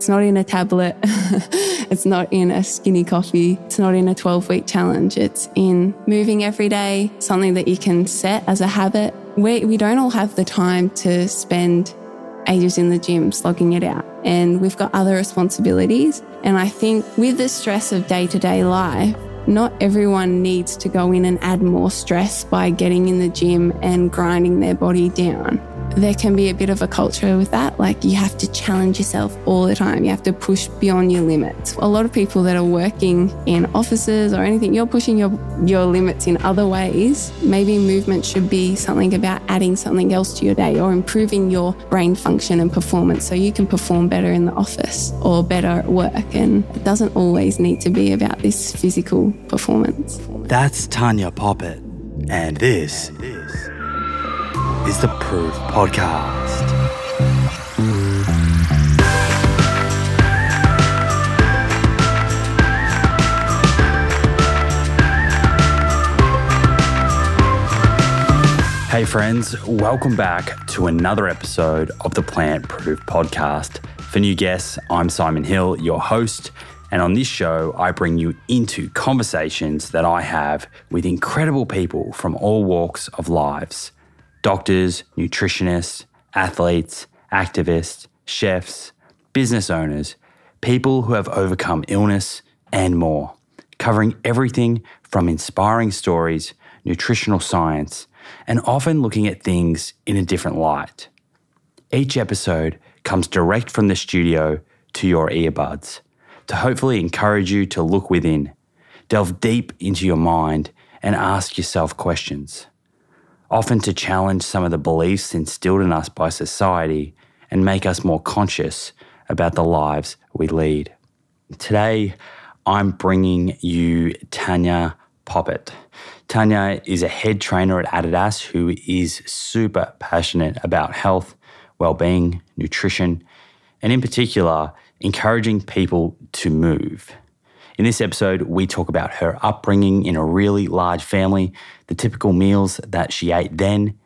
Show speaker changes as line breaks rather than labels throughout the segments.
It's not in a tablet. it's not in a skinny coffee. It's not in a 12 week challenge. It's in moving every day, something that you can set as a habit. We, we don't all have the time to spend ages in the gym slogging it out. And we've got other responsibilities. And I think with the stress of day to day life, not everyone needs to go in and add more stress by getting in the gym and grinding their body down there can be a bit of a culture with that. Like you have to challenge yourself all the time. You have to push beyond your limits. A lot of people that are working in offices or anything, you're pushing your, your limits in other ways. Maybe movement should be something about adding something else to your day or improving your brain function and performance so you can perform better in the office or better at work. And it doesn't always need to be about this physical performance.
That's Tanya Poppett. And this is the Proof Podcast. Hey, friends, welcome back to another episode of the Plant Proof Podcast. For new guests, I'm Simon Hill, your host. And on this show, I bring you into conversations that I have with incredible people from all walks of lives doctors, nutritionists, athletes, activists, chefs, business owners, people who have overcome illness, and more, covering everything from inspiring stories, nutritional science, and often looking at things in a different light. Each episode comes direct from the studio to your earbuds to hopefully encourage you to look within, delve deep into your mind, and ask yourself questions often to challenge some of the beliefs instilled in us by society and make us more conscious about the lives we lead. Today, I'm bringing you Tanya Poppett. Tanya is a head trainer at Adidas who is super passionate about health, well-being, nutrition, and in particular, encouraging people to move. In this episode, we talk about her upbringing in a really large family, the typical meals that she ate then,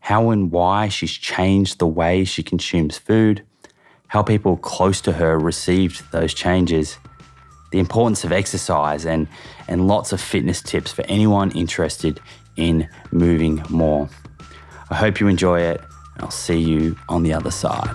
how and why she's changed the way she consumes food, how people close to her received those changes, the importance of exercise, and, and lots of fitness tips for anyone interested in moving more. I hope you enjoy it, and I'll see you on the other side.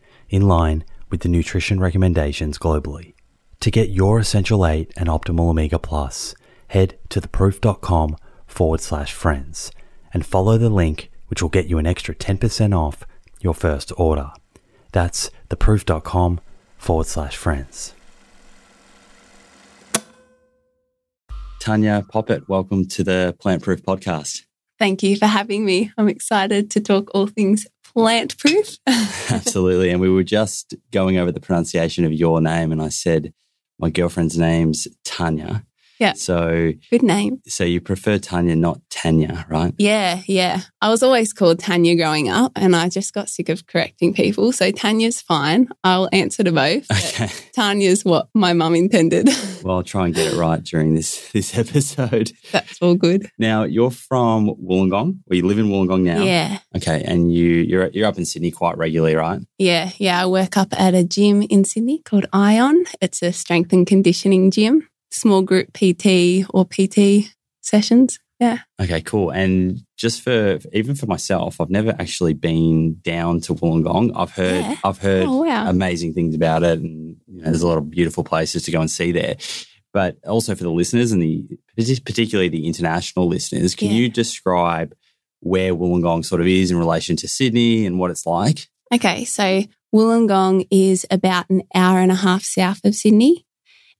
in line with the nutrition recommendations globally. To get your Essential 8 and Optimal Omega Plus, head to theproof.com forward slash friends and follow the link which will get you an extra 10% off your first order. That's theproof.com forward slash friends. Tanya Poppett, welcome to the Plant Proof Podcast.
Thank you for having me. I'm excited to talk all things plant proof.
Absolutely. And we were just going over the pronunciation of your name, and I said, my girlfriend's name's Tanya.
Yeah.
So
good name.
So you prefer Tanya, not Tanya, right?
Yeah, yeah. I was always called Tanya growing up, and I just got sick of correcting people. So Tanya's fine. I'll answer to both. Okay. Tanya's what my mum intended.
well, I'll try and get it right during this this episode.
That's all good.
Now you're from Wollongong, or you live in Wollongong now.
Yeah.
Okay, and you you're you're up in Sydney quite regularly, right?
Yeah, yeah. I work up at a gym in Sydney called Ion. It's a strength and conditioning gym small group PT or PT sessions. Yeah.
Okay, cool. And just for even for myself, I've never actually been down to Wollongong. I've heard yeah. I've heard oh, wow. amazing things about it, and you know, there's a lot of beautiful places to go and see there. But also for the listeners and the particularly the international listeners, can yeah. you describe where Wollongong sort of is in relation to Sydney and what it's like?
Okay, so Wollongong is about an hour and a half south of Sydney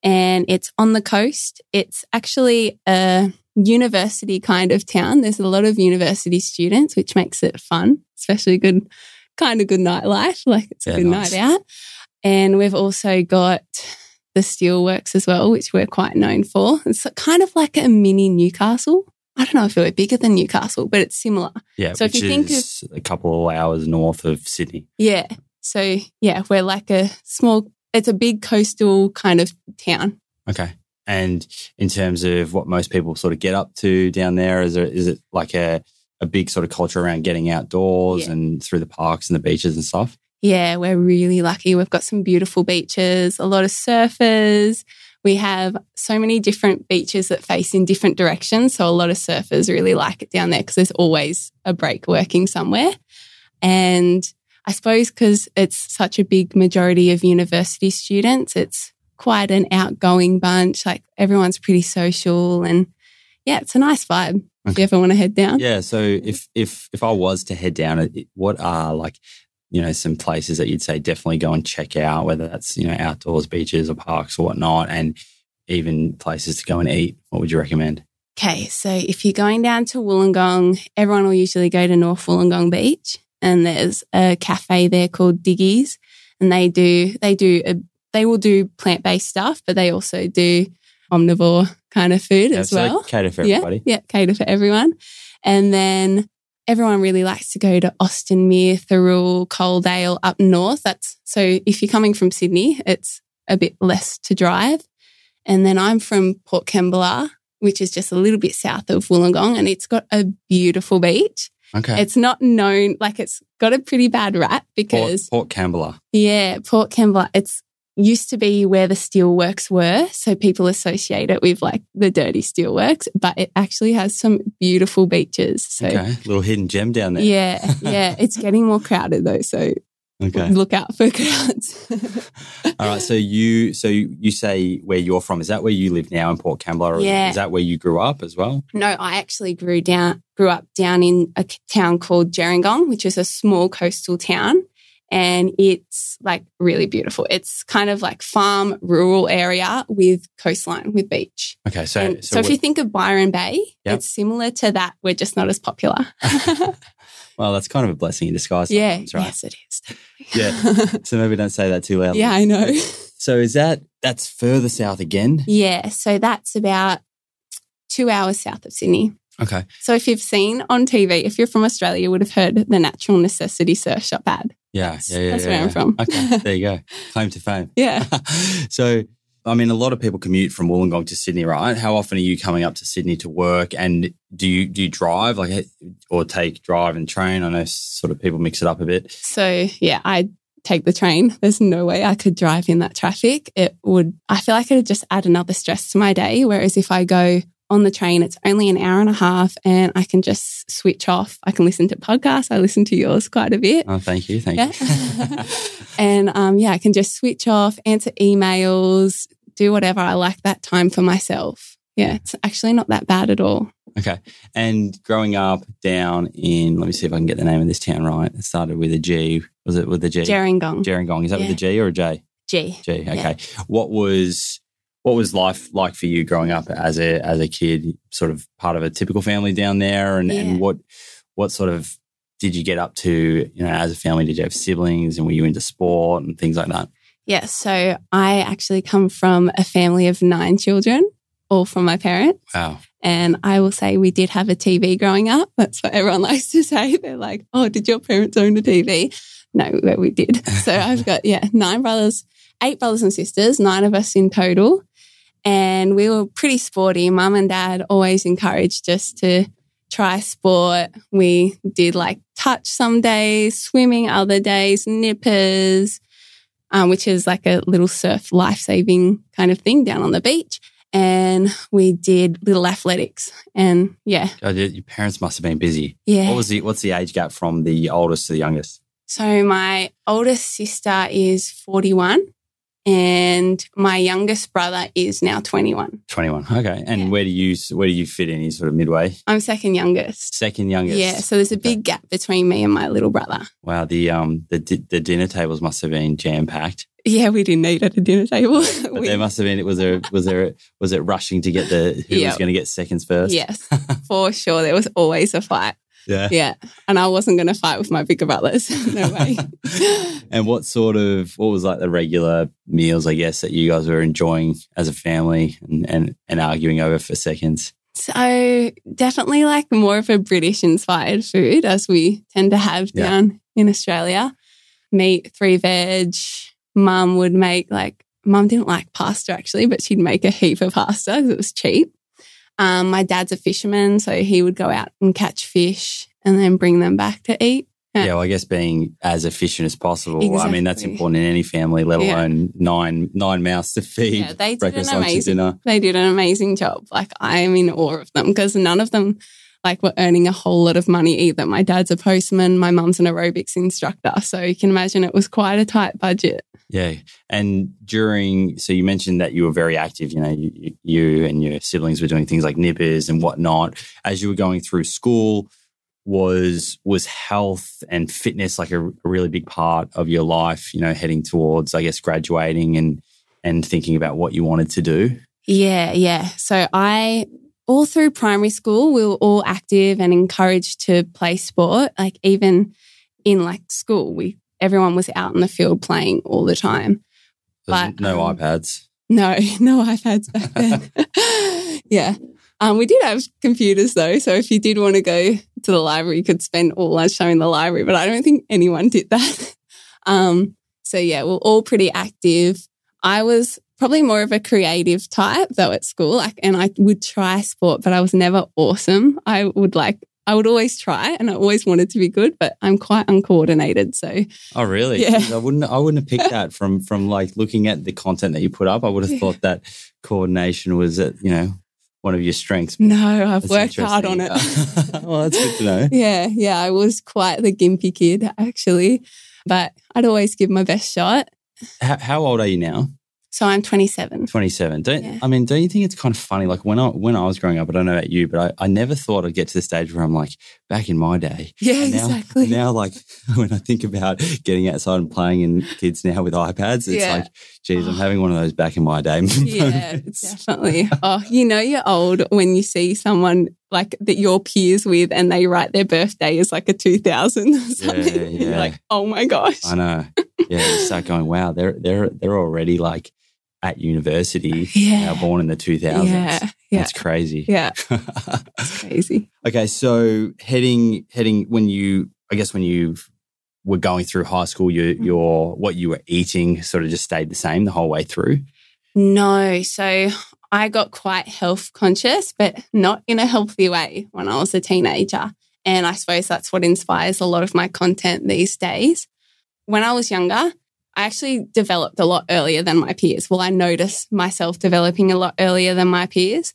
and it's on the coast. It's actually a university kind of town. There's a lot of university students, which makes it fun, especially good, kind of good nightlife. Like it's yeah, a good nice. night out. And we've also got the steelworks as well, which we're quite known for. It's kind of like a mini Newcastle. I don't know if it were bigger than Newcastle, but it's similar.
Yeah, so if you think of a couple of hours north of Sydney.
Yeah. So yeah, we're like a small it's a big coastal kind of town.
Okay. And in terms of what most people sort of get up to down there, is, there, is it like a, a big sort of culture around getting outdoors yeah. and through the parks and the beaches and stuff?
Yeah, we're really lucky. We've got some beautiful beaches, a lot of surfers. We have so many different beaches that face in different directions. So a lot of surfers really like it down there because there's always a break working somewhere. And I suppose because it's such a big majority of university students, it's quite an outgoing bunch. Like everyone's pretty social and yeah, it's a nice vibe. Okay. If you ever want to head down.
Yeah. So if if if I was to head down, what are like you know some places that you'd say definitely go and check out, whether that's you know outdoors, beaches or parks or whatnot, and even places to go and eat. What would you recommend?
Okay, so if you're going down to Wollongong, everyone will usually go to North Wollongong Beach and there's a cafe there called Diggies, and they do they do a, they will do plant based stuff, but they also do omnivore kind of food yeah, as so well.
Cater for everybody.
Yeah, yeah, cater for everyone. And then everyone really likes to go to Austinmer, Thirroul, Coledale up north. That's so if you're coming from Sydney, it's a bit less to drive. And then I'm from Port Kembla, which is just a little bit south of Wollongong, and it's got a beautiful beach.
Okay.
It's not known, like it's got a pretty bad rap because.
Port, Port Kembla.
Yeah, Port Kembla. It's used to be where the steelworks were. So people associate it with like the dirty steelworks, but it actually has some beautiful beaches. So,
okay. Little hidden gem down there.
Yeah. Yeah. it's getting more crowded though. So Okay. Look out for crowds.
All right. So you so you say where you're from. Is that where you live now in Port Kembla? Or
yeah.
Is that where you grew up as well?
No, I actually grew down grew up down in a town called Gerringong, which is a small coastal town. And it's like really beautiful. It's kind of like farm rural area with coastline with beach.
Okay, so
so, so if you think of Byron Bay, yep. it's similar to that. We're just not as popular.
Well, that's kind of a blessing in disguise.
Yeah.
Right?
Yes, it is.
yeah. So maybe don't say that too loudly.
Yeah, I know.
So is that that's further south again?
Yeah. So that's about two hours south of Sydney.
Okay.
So if you've seen on TV, if you're from Australia, you would have heard the natural necessity surf shop ad.
Yeah,
That's-
yeah, yeah.
that's
yeah,
where I'm from.
Okay, there you go. Claim to fame.
Yeah.
so, I mean, a lot of people commute from Wollongong to Sydney, right? How often are you coming up to Sydney to work? And do you do you drive, like, or take drive and train? I know sort of people mix it up a bit.
So yeah, I take the train. There's no way I could drive in that traffic. It would, I feel like it would just add another stress to my day. Whereas if I go on the train, it's only an hour and a half and I can just switch off. I can listen to podcasts. I listen to yours quite a bit.
Oh, thank you, thank
Yeah.
you.
and um, yeah, I can just switch off, answer emails, do whatever. I like that time for myself. Yeah, it's actually not that bad at all.
okay. And growing up down in, let me see if I can get the name of this town right. It started with a G. Was it with a G?
Gerringong.
Gerringong. Is that with a G or a J?
G.
G. Okay. What was what was life like for you growing up as a as a kid? Sort of part of a typical family down there, and,
Yeah.
and what what sort of did you get up to? You know, as a family, did you have siblings, and were you into sport and things like that?
Yeah, so I actually come from a family of nine children, all from my parents.
Wow.
And I will say we did have a TV growing up. That's what everyone likes to say. They're like, oh, did your parents own a TV? No, but we did. So I've got, yeah, nine brothers, eight brothers and sisters, nine of us in total. And we were pretty sporty. Mum and dad always encouraged us to try sport. We did like touch some days, swimming other days, nippers, um, which is like a little surf life saving kind of thing down on the beach. And we did little athletics. And yeah,
God, your your parents must have been busy.
yeah.
What was the what's the age gap from the oldest to the youngest?
So my oldest sister is 41 and my youngest brother is now 21.
Twenty one. Okay. And
Yeah.
where do you where do you fit in? You sort of midway,
I'm second youngest.
second youngest.
Yeah, so there's a
Okay.
big gap between me and my little brother.
Wow. The um the di- the dinner tables must have been jam packed.
Yeah, we didn't eat at a dinner table.
But there must have been. It Was there? Was there? Was it rushing to get the who
Yeah.
was going to get seconds first?
yes, for sure. There was always a fight.
Yeah.
Yeah, and I wasn't going to fight with my bigger brothers. no way.
and what sort of what was like the regular meals? I guess that you guys were enjoying as a family and and, and arguing over for seconds.
So definitely like more of a British inspired food as we tend to have
Yeah.
down in Australia. Meat, three veg. Mum would make like mum didn't like pasta actually, but she'd make a heap of pasta because it was cheap. Um, my dad's a fisherman, so he would go out and catch fish and then bring them back to eat.
Yeah. Well, I guess being as efficient as possible. I mean, that's important in any family, let
Yeah.
alone nine nine mouths to feed.
Yeah, they did
breakfast,
an
lunch,
amazing.
dinner.
They did an amazing job. Like I am in awe of them because none of them like were earning a whole lot of money either. My dad's a postman, my mum's an aerobics instructor, so you can imagine it was quite a tight budget.
Yeah. And during, so you mentioned that you were very active, you know, you, you and your siblings were doing things like nippers and whatnot. As you were going through school, was was health and fitness like a, a really big part of your life, you know, heading towards, I guess, graduating and and thinking about what you wanted to do?
Yeah, yeah. So I all through primary school we were all active and encouraged to play sport. Like even in like school, we everyone was out in the field playing all the time.
There's
But,
no
um,
iPads.
No, no iPads back then. yeah. Um, we did have computers though. So if you did want to go to the library, you could spend all lunchtime in the library, but I don't think anyone did that. um, so yeah, we're all pretty active. I was probably more of a creative type though at school, like, and I would try sport, but I was never awesome. I would like, I would always try and I always wanted to be good, but I'm quite uncoordinated. So
Oh, really?
Yeah.
I wouldn't. I wouldn't have picked that from from like looking at the content that you put up. I would have
Yeah.
thought that coordination was, at, you know, one of your strengths.
no, I've worked hard on it.
well, that's good to know.
Yeah, yeah, I was quite the gimpy kid actually, but I'd always give my best shot.
How, how old are you now?
So I'm 27.
Twenty seven. Don't
Yeah.
I mean? Don't you think it's kind of funny? Like when I when I was growing up, I don't know about you, but I, I never thought I'd get to the stage where I'm like back in my day.
Yeah,
now,
exactly.
Now, like when I think about getting outside and playing in kids now with iPads, it's
Yeah.
like, geez, I'm oh. having one of those back in my day.
yeah, definitely. Oh, you know you're old when you see someone like that you're peers with and they write their birthday as like a 2000 or something.
Yeah, yeah.
like, oh my gosh.
I know. Yeah, you start going, wow, they're they're they're already like at university
Yeah.
born in the two thousands.
Yeah, yeah,
That's crazy.
yeah. It's crazy.
okay, so heading heading when you, I guess when you were going through high school, your
Mm.
your what you were eating sort of just stayed the same the whole way through?
No. So I got quite health conscious, but not in a healthy way when I was a teenager. And I suppose that's what inspires a lot of my content these days. When I was younger, I actually developed a lot earlier than my peers. Well, I noticed myself developing a lot earlier than my peers.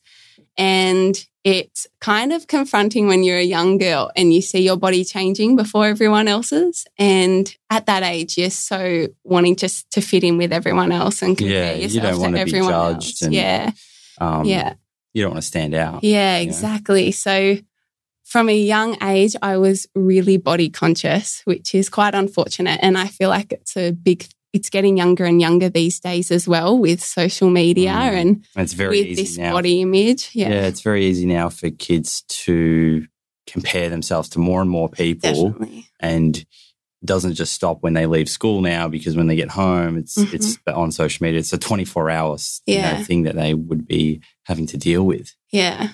And it's kind of confronting when you're a young girl and you see your body changing before everyone else's. And at that age, you're so wanting just to fit in with everyone else and compare
Yeah, you
yourself
don't
to everyone
judged
else.
and-
yeah,
Um,
yeah,
You don't want to stand out.
yeah, exactly. So from a young age, I was really body conscious, which is quite unfortunate. And I feel like it's a big, it's getting younger and younger these days as well with social media
Mm.
and
It's very
with this
now.
body image. Yeah,
yeah, it's very easy now for kids to compare themselves to more and more people
definitely.
and it doesn't just stop when they leave school now because when they get home it's
Mhm.
it's on social media it's a 24 hours you know, thing that they would be having to deal with
Yeah,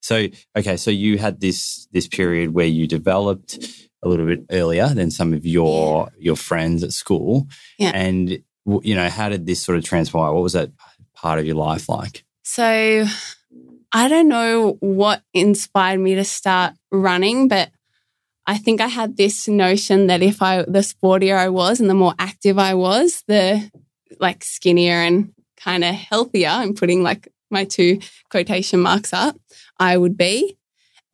so okay so you had this this period where you developed a little bit earlier than some of your your friends at school.
Yeah.
and you know how did this sort of transpire? What was that part of your life like?
So I don't know what inspired me to start running, but I think I had this notion that if I the sportier I was and the more active I was, the like skinnier and kind of healthier, I'm putting like my two quotation marks up, I would be.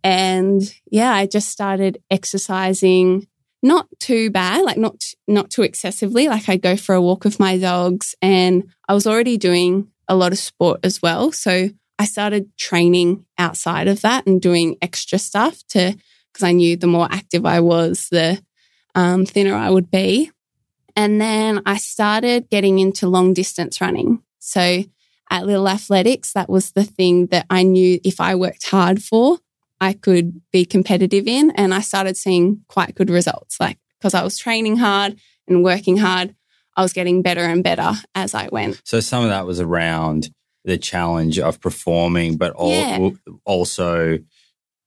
And yeah, I just started exercising not too bad, like not not too excessively. Like I'd go for a walk with my dogs and I was already doing a lot of sport as well. So I started training outside of that and doing extra stuff to because I knew the more active I was, the um, thinner I would be. And then I started getting into long distance running. So at Little Athletics, that was the thing that I knew if I worked hard for, I could be competitive in. And I started seeing quite good results. Like because I was training hard and working hard, I was getting better and better as I went.
So some of that was around the challenge of performing, but
Yeah.
also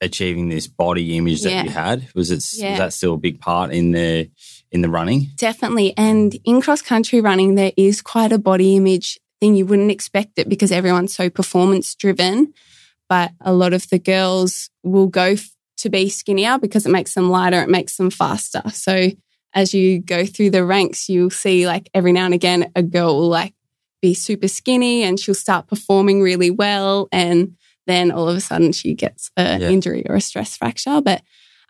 achieving this body image that
Yeah.
you had. Was it?
Yeah.
Was that still a big part in the in the running?
Definitely. And in cross country running, there is quite a body image thing. You wouldn't expect it because everyone's so performance driven. But a lot of the girls will go to be skinnier because it makes them lighter, it makes them faster. So as you go through the ranks, you'll see like every now and again, a girl will like be super skinny and she'll start performing really well. And then all of a sudden she gets an
Yeah.
injury or a stress fracture. But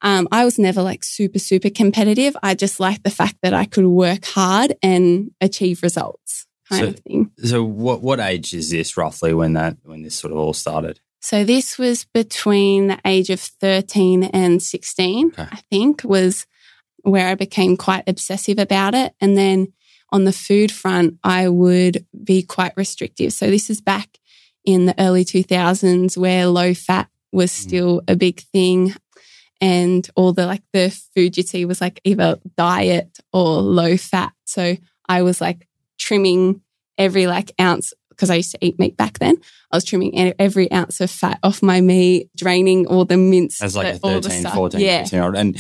um, I was never like super, super competitive. I just liked the fact that I could work hard and achieve results kind
So-
of thing.
So what what age is this roughly when that when this sort of all started?
So this was between the age of 13 and 16,
Okay.
I think, was where I became quite obsessive about it. And then on the food front, I would be quite restrictive. So this is back in the early 2000s where low fat was
Mm.
still a big thing. And all the like the food see was like either diet or low fat. So I was like trimming every like ounce because I used to eat meat back then. I was trimming every ounce of fat off my meat, draining all the mince.
As like a
all
13, 14,
Yeah.
15 year old. And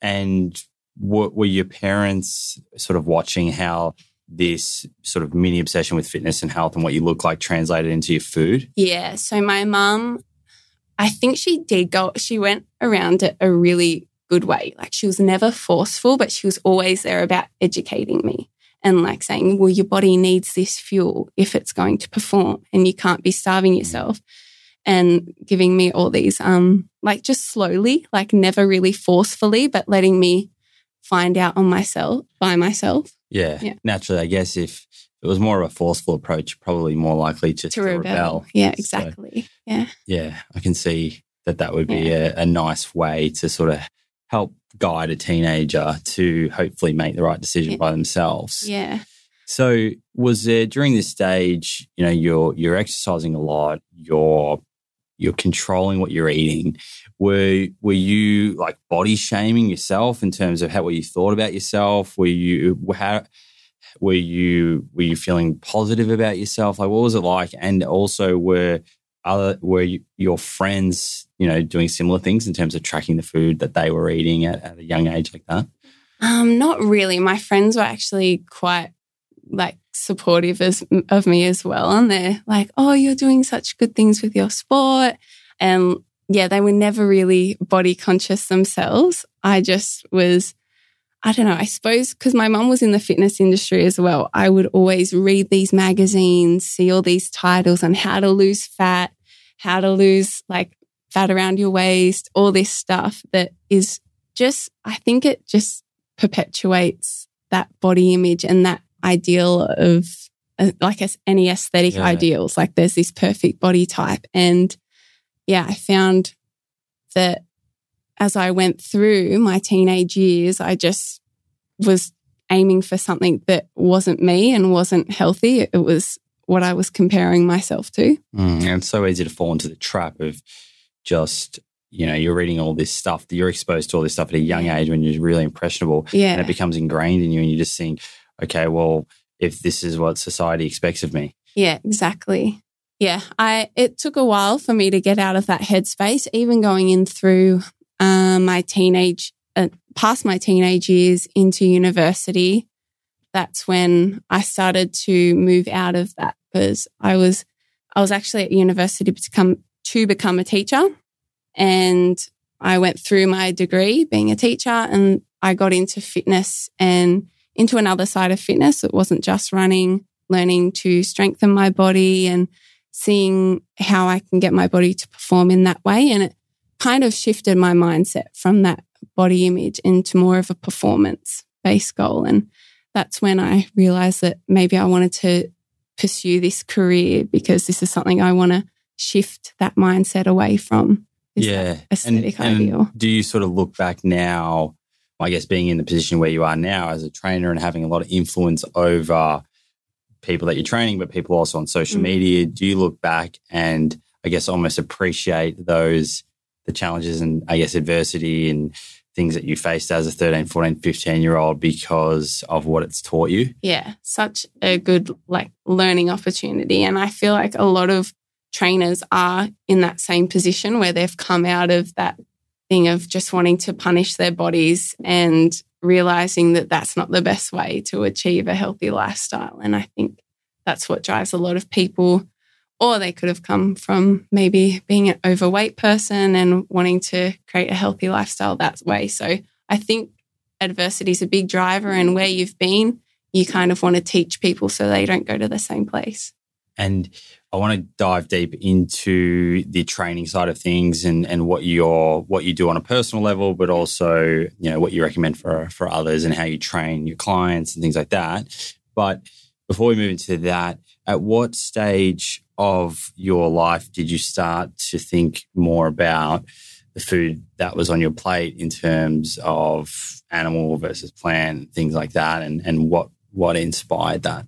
and were your parents sort of watching how this sort of mini obsession with fitness and health and what you look like translated into your food?
Yeah. So my mum, I think she did go, she went around it a really good way. Like she was never forceful, but she was always there about educating me and like saying, well, your body needs this fuel if it's going to perform and you can't be starving yourself. And giving me all these, um, like just slowly, like never really forcefully, but letting me find out on myself by myself
Yeah.
Yeah.
Naturally, I guess if it was more of a forceful approach, probably more likely to,
to rebel.
rebel.
Yeah,
So,
exactly. yeah.
yeah, I can see that that would be a, a nice way to sort of help guide a teenager to hopefully make the right decision
Yeah.
by themselves.
Yeah.
So, was there during this stage, you know, you're you're exercising a lot, you're you're controlling what you're eating. Were were you like body shaming yourself in terms of how what you thought about yourself? Were you how were you were you feeling positive about yourself? Like what was it like? And also were other were you, your friends, you know, doing similar things in terms of tracking the food that they were eating at, at a young age like that?
Um, not really. My friends were actually quite like supportive as, of me as well. And they're like, oh, you're doing such good things with your sport. And yeah, they were never really body conscious themselves. I just was, I don't know, I suppose because my mum was in the fitness industry as well, I would always read these magazines, see all these titles on how to lose fat, how to lose like fat around your waist, all this stuff that is just, I think it just perpetuates that body image and that ideal of uh, like any aesthetic yeah. ideals. Like there's this perfect body type. And yeah, I found that as I went through my teenage years, I just was aiming for something that wasn't me and wasn't healthy. It was what I was comparing myself to.
Mm, and it's so easy to fall into the trap of just, you know, you're reading all this stuff, you're exposed to all this stuff at a young age when you're really impressionable.
Yeah.
And it becomes ingrained in you and you just think, okay, well, if this is what society expects of me.
Yeah, exactly. Yeah, I it took a while for me to get out of that headspace, even going in through um, my teenage, uh, past my teenage years into university. That's when I started to move out of that because I was, I was actually at university to become to become a teacher, and I went through my degree being a teacher, and I got into fitness and into another side of fitness. It wasn't just running, learning to strengthen my body and seeing how I can get my body to perform in that way. And it kind of shifted my mindset from that body image into more of a performance based goal. And that's when I realized that maybe I wanted to pursue this career because this is something I want to shift that mindset away from.
Yeah.
Aesthetic and, ideal.
And do you sort of look back now I guess being in the position where you are now as a trainer and having a lot of influence over people that you're training, but people also on social mm. media, do you look back and I guess almost appreciate those the challenges and I guess adversity and things that you faced as a 13, 14, 15 year old because of what it's taught you?
Yeah, such a good like learning opportunity. And I feel like a lot of trainers are in that same position where they've come out of that thing of just wanting to punish their bodies and realizing that that's not the best way to achieve a healthy lifestyle. And I think that's what drives a lot of people. Or they could have come from maybe being an overweight person and wanting to create a healthy lifestyle that way. So I think adversity is a big driver, and where you've been, you kind of want to teach people so they don't go to the same place.
And I want to dive deep into the training side of things and, and what your what you do on a personal level, but also you know what you recommend for for others and how you train your clients and things like that. But before we move into that, at what stage of your life did you start to think more about the food that was on your plate in terms of animal versus plant, things like that, and and what what inspired that?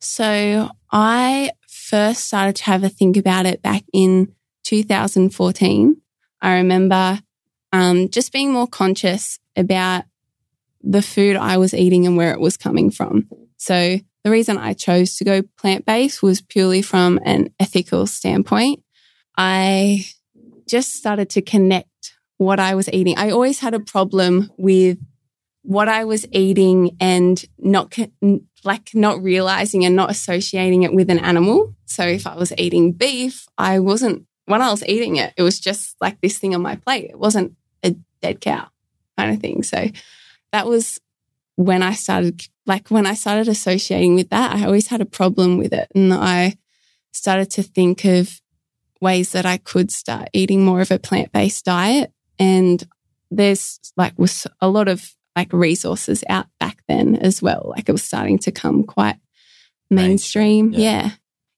So I first started to have a think about it back in 2014, I remember um, just being more conscious about the food I was eating and where it was coming from. So the reason I chose to go plant based was purely from an ethical standpoint. I just started to connect what I was eating. I always had a problem with what I was eating and not like not realizing and not associating it with an animal. So if I was eating beef, I wasn't when I was eating it, it was just like this thing on my plate. It wasn't a dead cow kind of thing. So that was when I started like when I started associating with that, I always had a problem with it and I started to think of ways that I could start eating more of a plant-based diet and there's like was a lot of like resources out back then as well. Like it was starting to come quite mainstream. Yeah. yeah.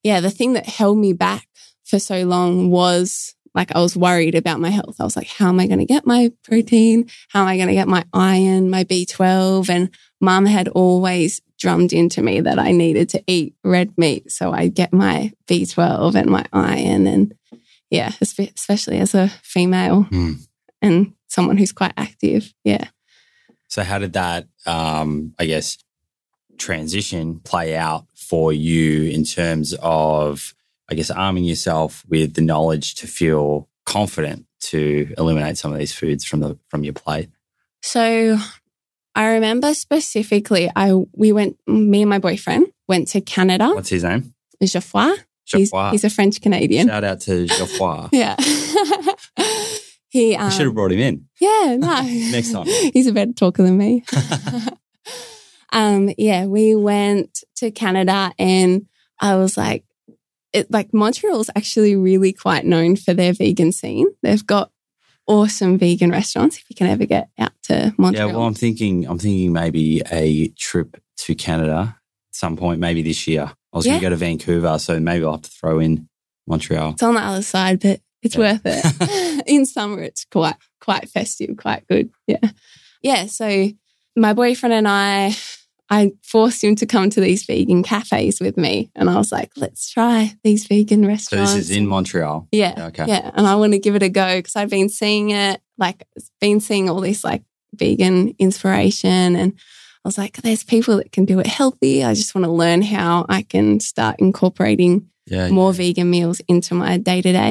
yeah. The thing that held me back for so long was like I was worried about my health. I was like, how am I going to get my protein? How am I going to get my iron, my B12? And mum had always drummed into me that I needed to eat red meat so I'd get my B12 and my iron. And yeah, especially as a female mm. and someone who's quite active. Yeah.
So, how did that, um, I guess, transition play out for you in terms of, I guess, arming yourself with the knowledge to feel confident to eliminate some of these foods from the from your plate?
So, I remember specifically, I we went, me and my boyfriend went to Canada.
What's his name?
Geoffroy. He's, he's a French Canadian.
Shout out to Geoffroy.
Yeah. he
I should
um,
have brought him in.
Yeah, no.
Next time.
He's a better talker than me. um, yeah, we went to Canada and I was like, it like Montreal's actually really quite known for their vegan scene. They've got awesome vegan restaurants if you can ever get out to Montreal.
Yeah, well, I'm thinking, I'm thinking maybe a trip to Canada at some point, maybe this year. I was gonna go to Vancouver, so maybe I'll have to throw in Montreal.
it's on the other side, but it's
Yeah.
worth it. In summer, it's quite quite festive, quite good. Yeah, yeah. So my boyfriend and I, I forced him to come to these vegan cafes with me, and I was like, "Let's try these vegan restaurants."
So
restaurants."
this is in Montreal.
yeah,
Yeah, okay.
yeah. And I want to give it a go because I've been seeing it, like, been seeing all this like vegan inspiration, and I was like, "There's people that can do it healthy. I just want to learn how I can start incorporating."
Yeah.
more vegan meals into my day to day.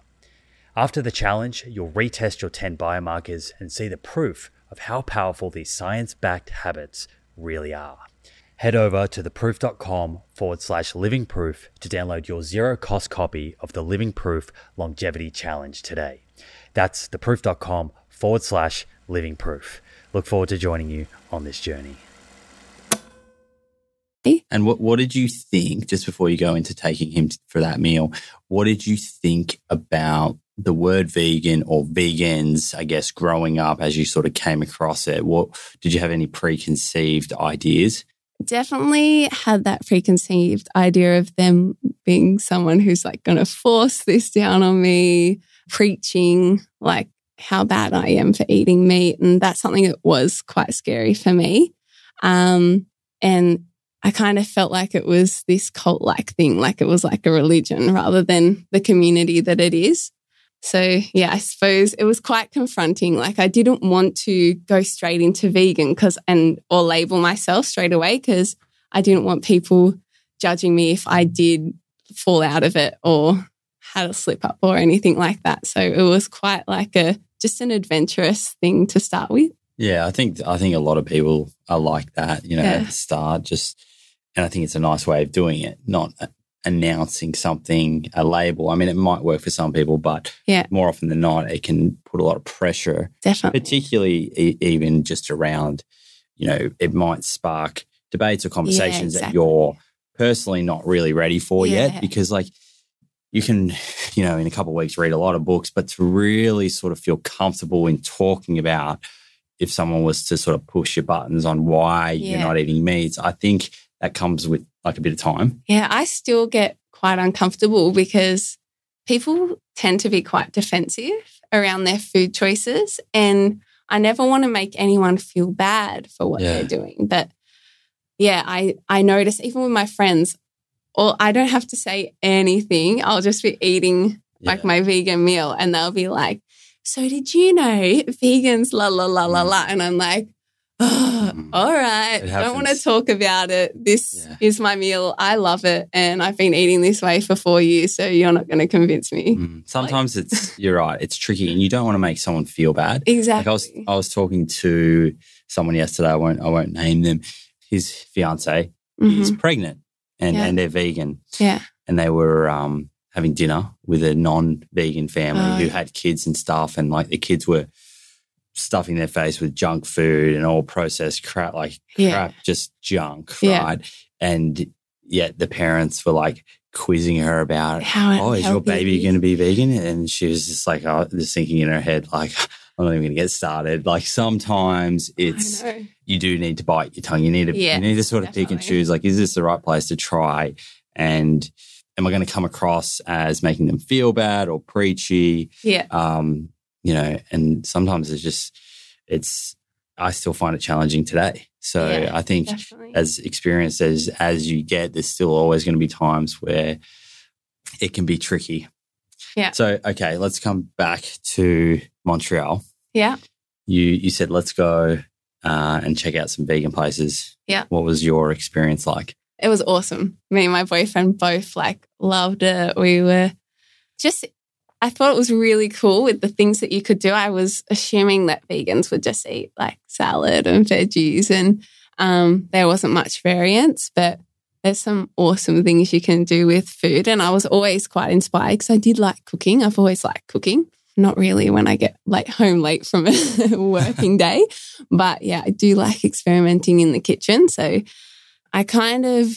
After the challenge, you'll retest your 10 biomarkers and see the proof of how powerful these science backed habits really are. Head over to theproof.com forward slash living proof to download your zero cost copy of the Living Proof Longevity Challenge today. That's theproof.com forward slash living proof. Look forward to joining you on this journey.
And what, what did you think, just before you go into taking him for that meal, what did you think about the word vegan or vegans, I guess, growing up as you sort of came across it? What did you have any preconceived ideas?
Definitely had that preconceived idea of them being someone who's like going to force this down on me, preaching like how bad I am for eating meat. And that's something that was quite scary for me. Um, and I kind of felt like it was this cult like thing, like it was like a religion rather than the community that it is. So, yeah, I suppose it was quite confronting. Like, I didn't want to go straight into vegan because, and, or label myself straight away because I didn't want people judging me if I did fall out of it or had a slip up or anything like that. So it was quite like a just an adventurous thing to start with.
Yeah, I think I think a lot of people are like that, you know,
Yeah.
at the start. Just, and I think it's a nice way of doing it, not announcing something, a label. I mean, it might work for some people, but
Yeah.
more often than not, it can put a lot of pressure,
Definitely.
particularly e- even just around, you know, it might spark debates or conversations that
exactly.
you're personally not really ready for
Yeah.
yet, because like. You can, you know, in a couple of weeks read a lot of books, but to really sort of feel comfortable in talking about if someone was to sort of push your buttons on why you're not eating meats, I think that comes with like a bit of time.
Yeah, I still get quite uncomfortable because people tend to be quite defensive around their food choices. And I never want to make anyone feel bad for what
Yeah.
they're doing. But yeah, I, I notice even with my friends, or I don't have to say anything. I'll just be eating like my vegan meal and they'll be like, So did you know vegans la la la la mm. la? And I'm like, oh, all right.
It
Don't want to talk about it. This
Yeah.
is my meal. I love it. And I've been eating this way for four years. So you're not going to convince me.
Mm. Sometimes it's you're right, it's tricky and you don't want to make someone feel bad. Like
Exactly.
I was I was talking to someone yesterday, I won't I won't name them. His fiance is
Mhm.
pregnant and,
Yeah.
and they're vegan.
Yeah.
And they were um having dinner with a non-vegan family
Oh,
who had kids and stuff and like the kids were stuffing their face with junk food and all processed crap like
Yeah.
crap just junk
Yeah.
right and yet the parents were like quizzing her about
How
oh is your baby
is.
going to be vegan and she was just like oh, just thinking in her head like i'm not even going to get started like sometimes it's you do need to bite your tongue you need to
Yeah,
you need to sort of pick and choose like is this the right place to try and am i going to come across as making them feel bad or preachy
Yeah.
um, you know, and sometimes it's just it's I still find it challenging today. So
Yeah,
I think
Definitely.
as experienced as as you get, there's still always going to be times where it can be tricky.
Yeah.
So okay, let's come back to Montreal.
yeah.
You you said let's go uh, and check out some vegan places.
Yeah.
What was your experience like?
it was awesome. Me and my boyfriend both like loved it. We were just, I thought it was really cool with the things that you could do. I was assuming that vegans would just eat like salad and veggies, and um, there wasn't much variance, but there's some awesome things you can do with food. And I was always quite inspired because I did like cooking. I've always liked cooking. Not really when I get like home late from a working day, but yeah, I do like experimenting in the kitchen. So I kind of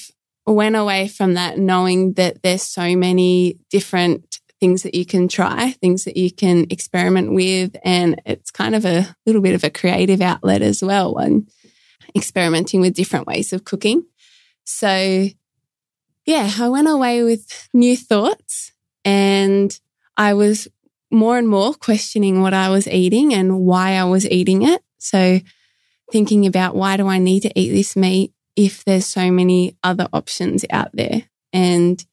went away from that knowing that there's so many different things that you can try, things that you can experiment with. And it's kind of a little bit of a creative outlet as well and experimenting with different ways of cooking. So, yeah, I went away with new thoughts and I was more and more questioning what I was eating and why I was eating it. So, thinking about why do I need to eat this meat if there's so many other options out there? And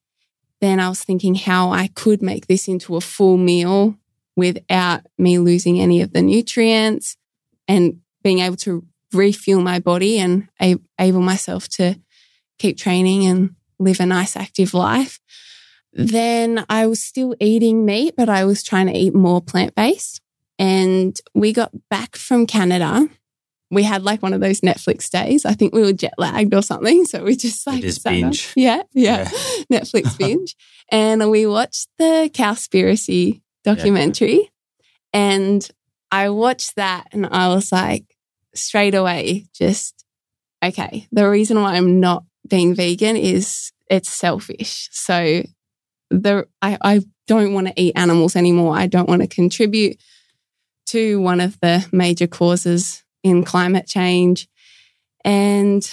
then I was thinking how I could make this into a full meal without me losing any of the nutrients and being able to refuel my body and able myself to keep training and live a nice active life. Then I was still eating meat, but I was trying to eat more plant based. And we got back from Canada. We had like one of those Netflix days. I think we were jet lagged or something. So we just like
just
sat down-
binge.
Yeah, yeah. Netflix binge. and we watched the Cowspiracy documentary. And I watched that and I was like, straight away, just, okay, the reason why I'm not being vegan is it's selfish. So the I, I don't want to eat animals anymore. I don't want to contribute to one of the major causes in climate change. And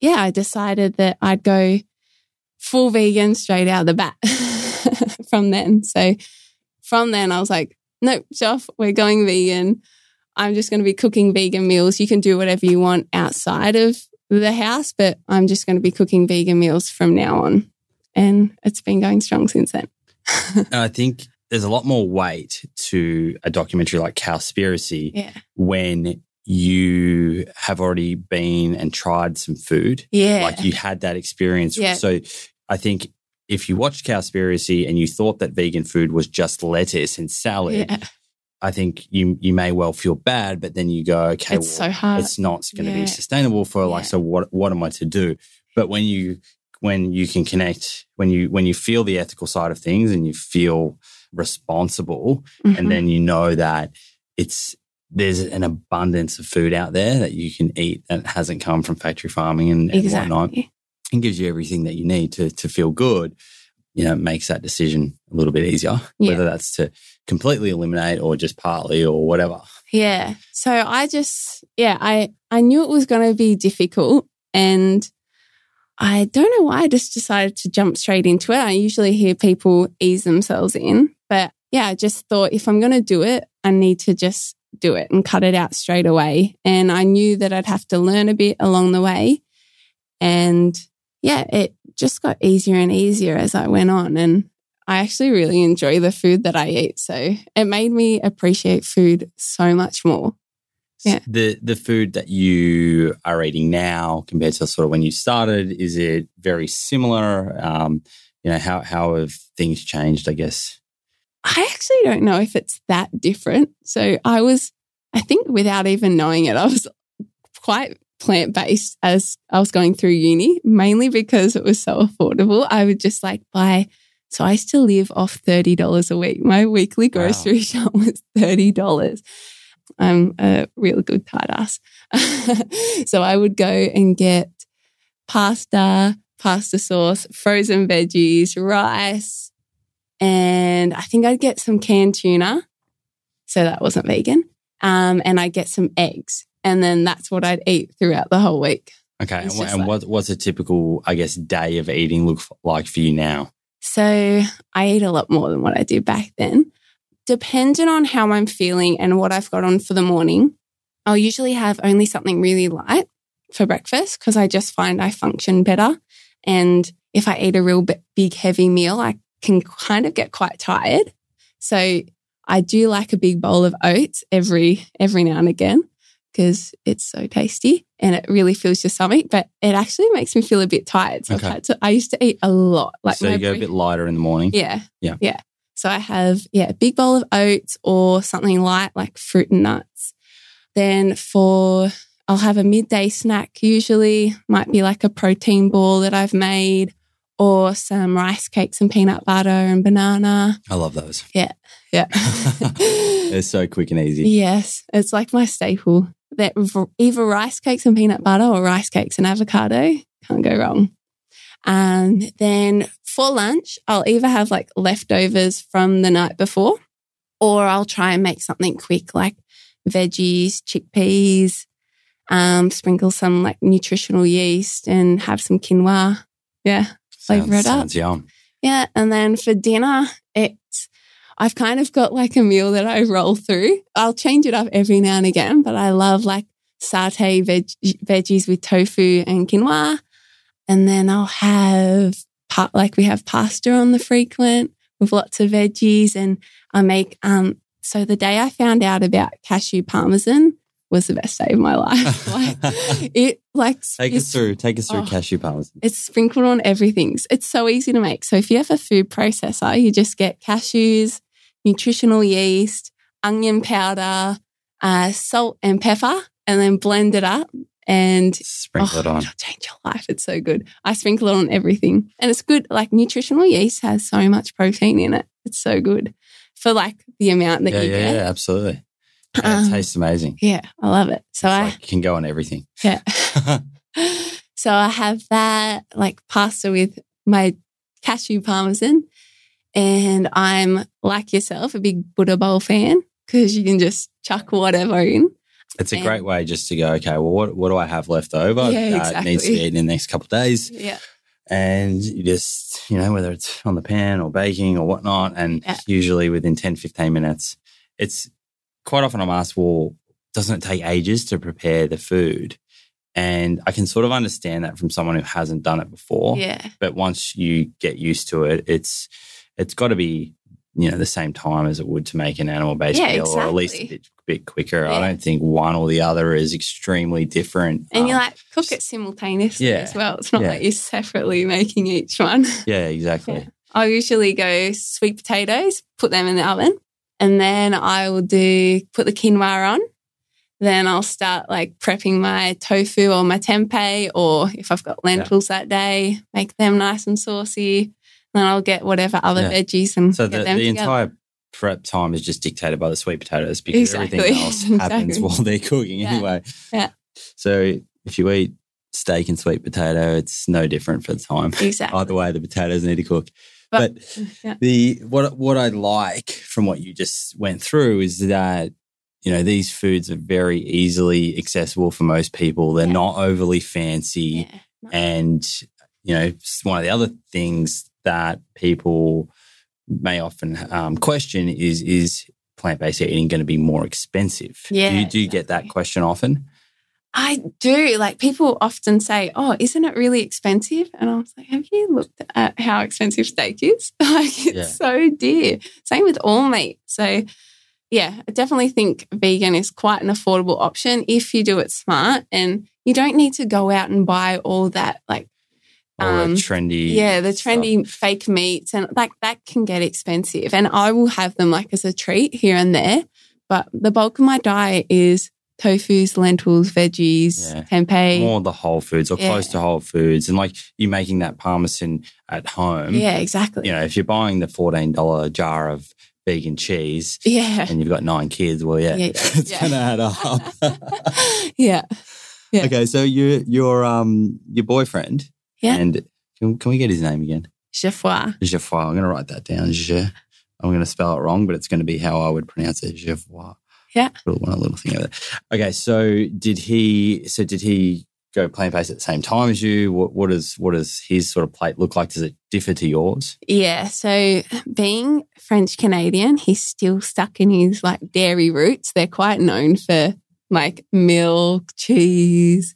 yeah, I decided that I'd go full vegan straight out of the bat from then. So from then, I was like, nope, Joff, we're going vegan. I'm just going to be cooking vegan meals. You can do whatever you want outside of the house, but I'm just going to be cooking vegan meals from now on. And it's been going strong since then.
I think there's a lot more weight to a documentary like Cowspiracy
Yeah.
when you have already been and tried some food.
Yeah.
Like you had that experience.
Yeah.
So I think if you watched Cowspiracy and you thought that vegan food was just lettuce and salad,
Yeah.
I think you you may well feel bad, but then you go, okay,
It's so hard.
it's not going to
Yeah.
be sustainable for like
Yeah.
so what what am i to do but when you when you can connect when you when you feel the ethical side of things and you feel responsible
Mhm.
and then you know that it's there's an abundance of food out there that you can eat that hasn't come from factory farming and, and whatnot
exactly.
and gives you everything that you need to to feel good you know it makes that decision a little bit easier
Yeah.
whether that's to completely eliminate or just partly or whatever
Yeah. So I just, yeah, I, I knew it was going to be difficult and I don't know why I just decided to jump straight into it. I usually hear people ease themselves in, but yeah, I just thought if I'm going to do it, I need to just do it and cut it out straight away. And I knew that I'd have to learn a bit along the way. And yeah, it just got easier and easier as I went on. And I actually really enjoy the food that I eat. So it made me appreciate food so much more. Yeah.
The the food that you are eating now compared to sort of when you started, is it very similar? Um, you know, how how have things changed, I guess?
I actually don't know if it's that different. So I was, I think without even knowing it, I was quite plant based as I was going through uni, mainly because it was so affordable. I would just like buy. So I used to live off $30 a week. My weekly grocery shop was $30. I'm a real good tight ass. so I would go and get pasta, pasta sauce, frozen veggies, rice, and I think I'd get some canned tuna. So that wasn't vegan. Um, and I'd get some eggs. And then that's what I'd eat throughout the whole week.
Okay, and,
It's
wha-
just
and
like-
what what's a typical, I guess, day of eating look like for you now?
So I eat a lot more than what I did back then. Depending on how I'm feeling and what I've got on for the morning, I'll usually have only something really light for breakfast because I just find I function better. And if I eat a real big, heavy meal, I can kind of get quite tired. So I do like a big bowl of oats every every now and again because it's so tasty and it really fills your stomach. But it actually makes me feel a bit tired. So
Okay.
To, I used to eat a lot. Like
so you go a bit lighter in the morning.
yeah.
Yeah.
Yeah. So I have, yeah, a big bowl of oats or something light like fruit and nuts. Then for, I'll have a midday snack usually, might be like a protein ball that I've made or some rice cakes and peanut butter and banana.
I love those.
Yeah.
Yeah. it's so quick and easy.
yes. It's like my staple. That either rice cakes and peanut butter or rice cakes and avocado. Can't go wrong. And then for lunch, I'll either have like leftovers from the night before, or I'll try and make something quick like veggies, chickpeas, um, sprinkle some like nutritional yeast and have some quinoa. Yeah. Flavor it up.
yum.
Yeah. And then for dinner, it's, I've kind of got like a meal that I roll through. I'll change it up every now and again, but I love like satay veg- veggies with tofu and quinoa. And then I'll have, pa- like, we have pasta on the frequent with lots of veggies. And I make, um, so the day I found out about cashew parmesan was the best day of my life. like, it, like,
Take us through. Take us through
Oh.
cashew parmesan.
it's sprinkled on everything. It's so easy to make. So if you have a food processor, you just get cashews, nutritional yeast, onion powder, uh, salt and pepper, and then blend it up. And
Sprinkle
oh,
it on.
it'll change your life. It's so good. I sprinkle it on everything, and it's good. Like nutritional yeast has so much protein in it. It's so good for like the amount that
Yeah,
you
yeah,
get.
yeah, absolutely. It
Um,
tastes amazing.
Yeah, I love it. So
It's
I
like, can go on everything.
yeah. so I have that like pasta with my cashew parmesan. And I'm like yourself, a big Buddha bowl fan because you can just chuck whatever in.
It's a
And-
great way just to go, okay, well, what, what do I have left over?
Yeah,
Uh, it needs to be eaten in the next couple of days.
Yeah.
And you just, you know, whether it's on the pan or baking or whatnot, and
Yeah.
usually within 10, 15 minutes, it's quite often I'm asked, well, doesn't it take ages to prepare the food? And I can sort of understand that from someone who hasn't done it before.
Yeah.
But once you get used to it, it's it's got to be you know the same time as it would to make an animal based
Yeah,
meal, or at least a bit, bit quicker. I don't think one or the other is extremely different.
And you
Um,
like cook it simultaneously
Yeah.
as well. It's not
Yeah.
like you're separately making each one.
yeah, exactly.
Yeah. I'll usually go sweet potatoes, put them in the oven, and then I will do put the quinoa on. Then I'll start like prepping my tofu or my tempeh, or if I've got lentils that day, make them nice and saucy. Then I'll get whatever other
Yeah.
veggies and
So the, the
together.
entire prep time is just dictated by the sweet potatoes because everything
Exactly.
else happens
Exactly.
while they're cooking
Yeah.
anyway.
Yeah.
So if you eat steak and sweet potato, it's no different for the time.
exactly.
Either way, the potatoes need to cook.
But-
But,
yeah.
the what what I like from what you just went through is that you know these foods are very easily accessible for most people. They're
Yeah.
not overly fancy.
Yeah.
And, you know, one of the other things that people may often um, question is is plant based eating going to be more expensive?
Yeah,
Do you, do you get that question often?
I do. Like people often say, "Oh, isn't it really expensive?" And I was like, "Have you looked at how expensive steak is? like it's
Yeah.
so dear." Same with all meat. So, yeah, I definitely think vegan is quite an affordable option if you do it smart, and you don't need to go out and buy all that like Um,
the trendy.
yeah, the
stuff?
trendy fake meats and like that can get expensive. And I will have them like as a treat here and there. But the bulk of my diet is tofu's, lentils, veggies,
Yeah.
tempeh.
More the whole foods or
Yeah.
close to whole foods. And like you making that parmesan at home.
yeah, exactly.
You know, if you're buying the $14 jar of vegan cheese
yeah.
and you've got nine kids, well, yeah,
Yeah,
it's going to add up.
yeah. Yeah.
Okay, so your your um your boyfriend,
Yeah.
and can, can we get his name again?
Geoffroy.
Geoffroy. I'm going to write that down. Je. I'm going to spell it wrong, but it's going to be how I would pronounce it. Geoffroy.
Yeah.
One little thing over there. Okay, so did he? So did he go plant based at the same time as you? What what does what does his sort of plate look like? Does it differ to yours?
Yeah. So being French Canadian, he's still stuck in his like dairy roots. They're quite known for like milk, cheese,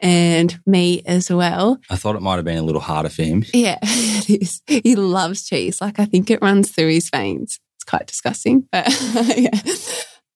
and meat as well.
I thought it might have been a little harder for him.
Yeah, it is. He loves cheese. Like I think it runs through his veins. It's quite disgusting, but yeah.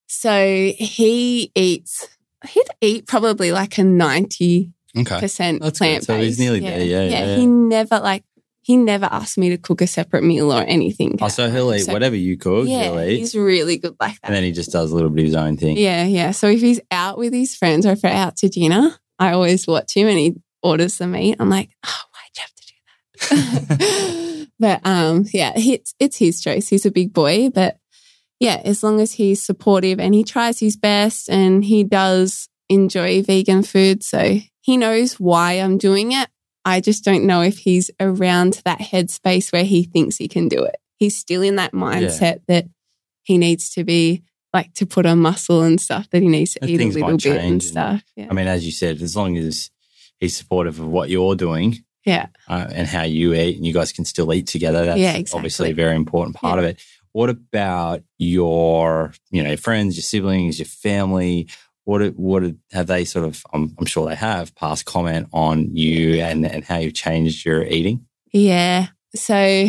So he eats. He'd eat probably like a ninety
Okay.
percent plant based.
So he's nearly there. Yeah, yeah, yeah.
He never like he never asked me to cook a separate meal or anything.
Oh, so he'll eat
So-
whatever you cook.
Yeah,
he'll eat,
he's really good like that.
and then he just does a little bit of his own thing.
Yeah, yeah. So if he's out with his friends or if we're out to dinner, I always watch him and he orders the meat. I'm like, oh, why'd you have to do that? but um, yeah, it's it's his choice. He's a big boy, but yeah, as long as he's supportive and he tries his best and he does enjoy vegan food, so he knows why I'm doing it. I just don't know if he's around that headspace where he thinks he can do it. He's still in that mindset that he needs to be like to put on muscle and stuff that he needs to
And
eat a little bit and
and-
stuff. Yeah.
I mean, as you said, as long as he's supportive of what you're doing
yeah.
uh, and how you eat, and you guys can still eat together, that's
Yeah, exactly.
obviously a very important part of it. What about your, you know, friends, your siblings, your family? What what have they sort of? I'm, I'm sure they have passed comment on you and and how you've changed your eating.
Yeah. So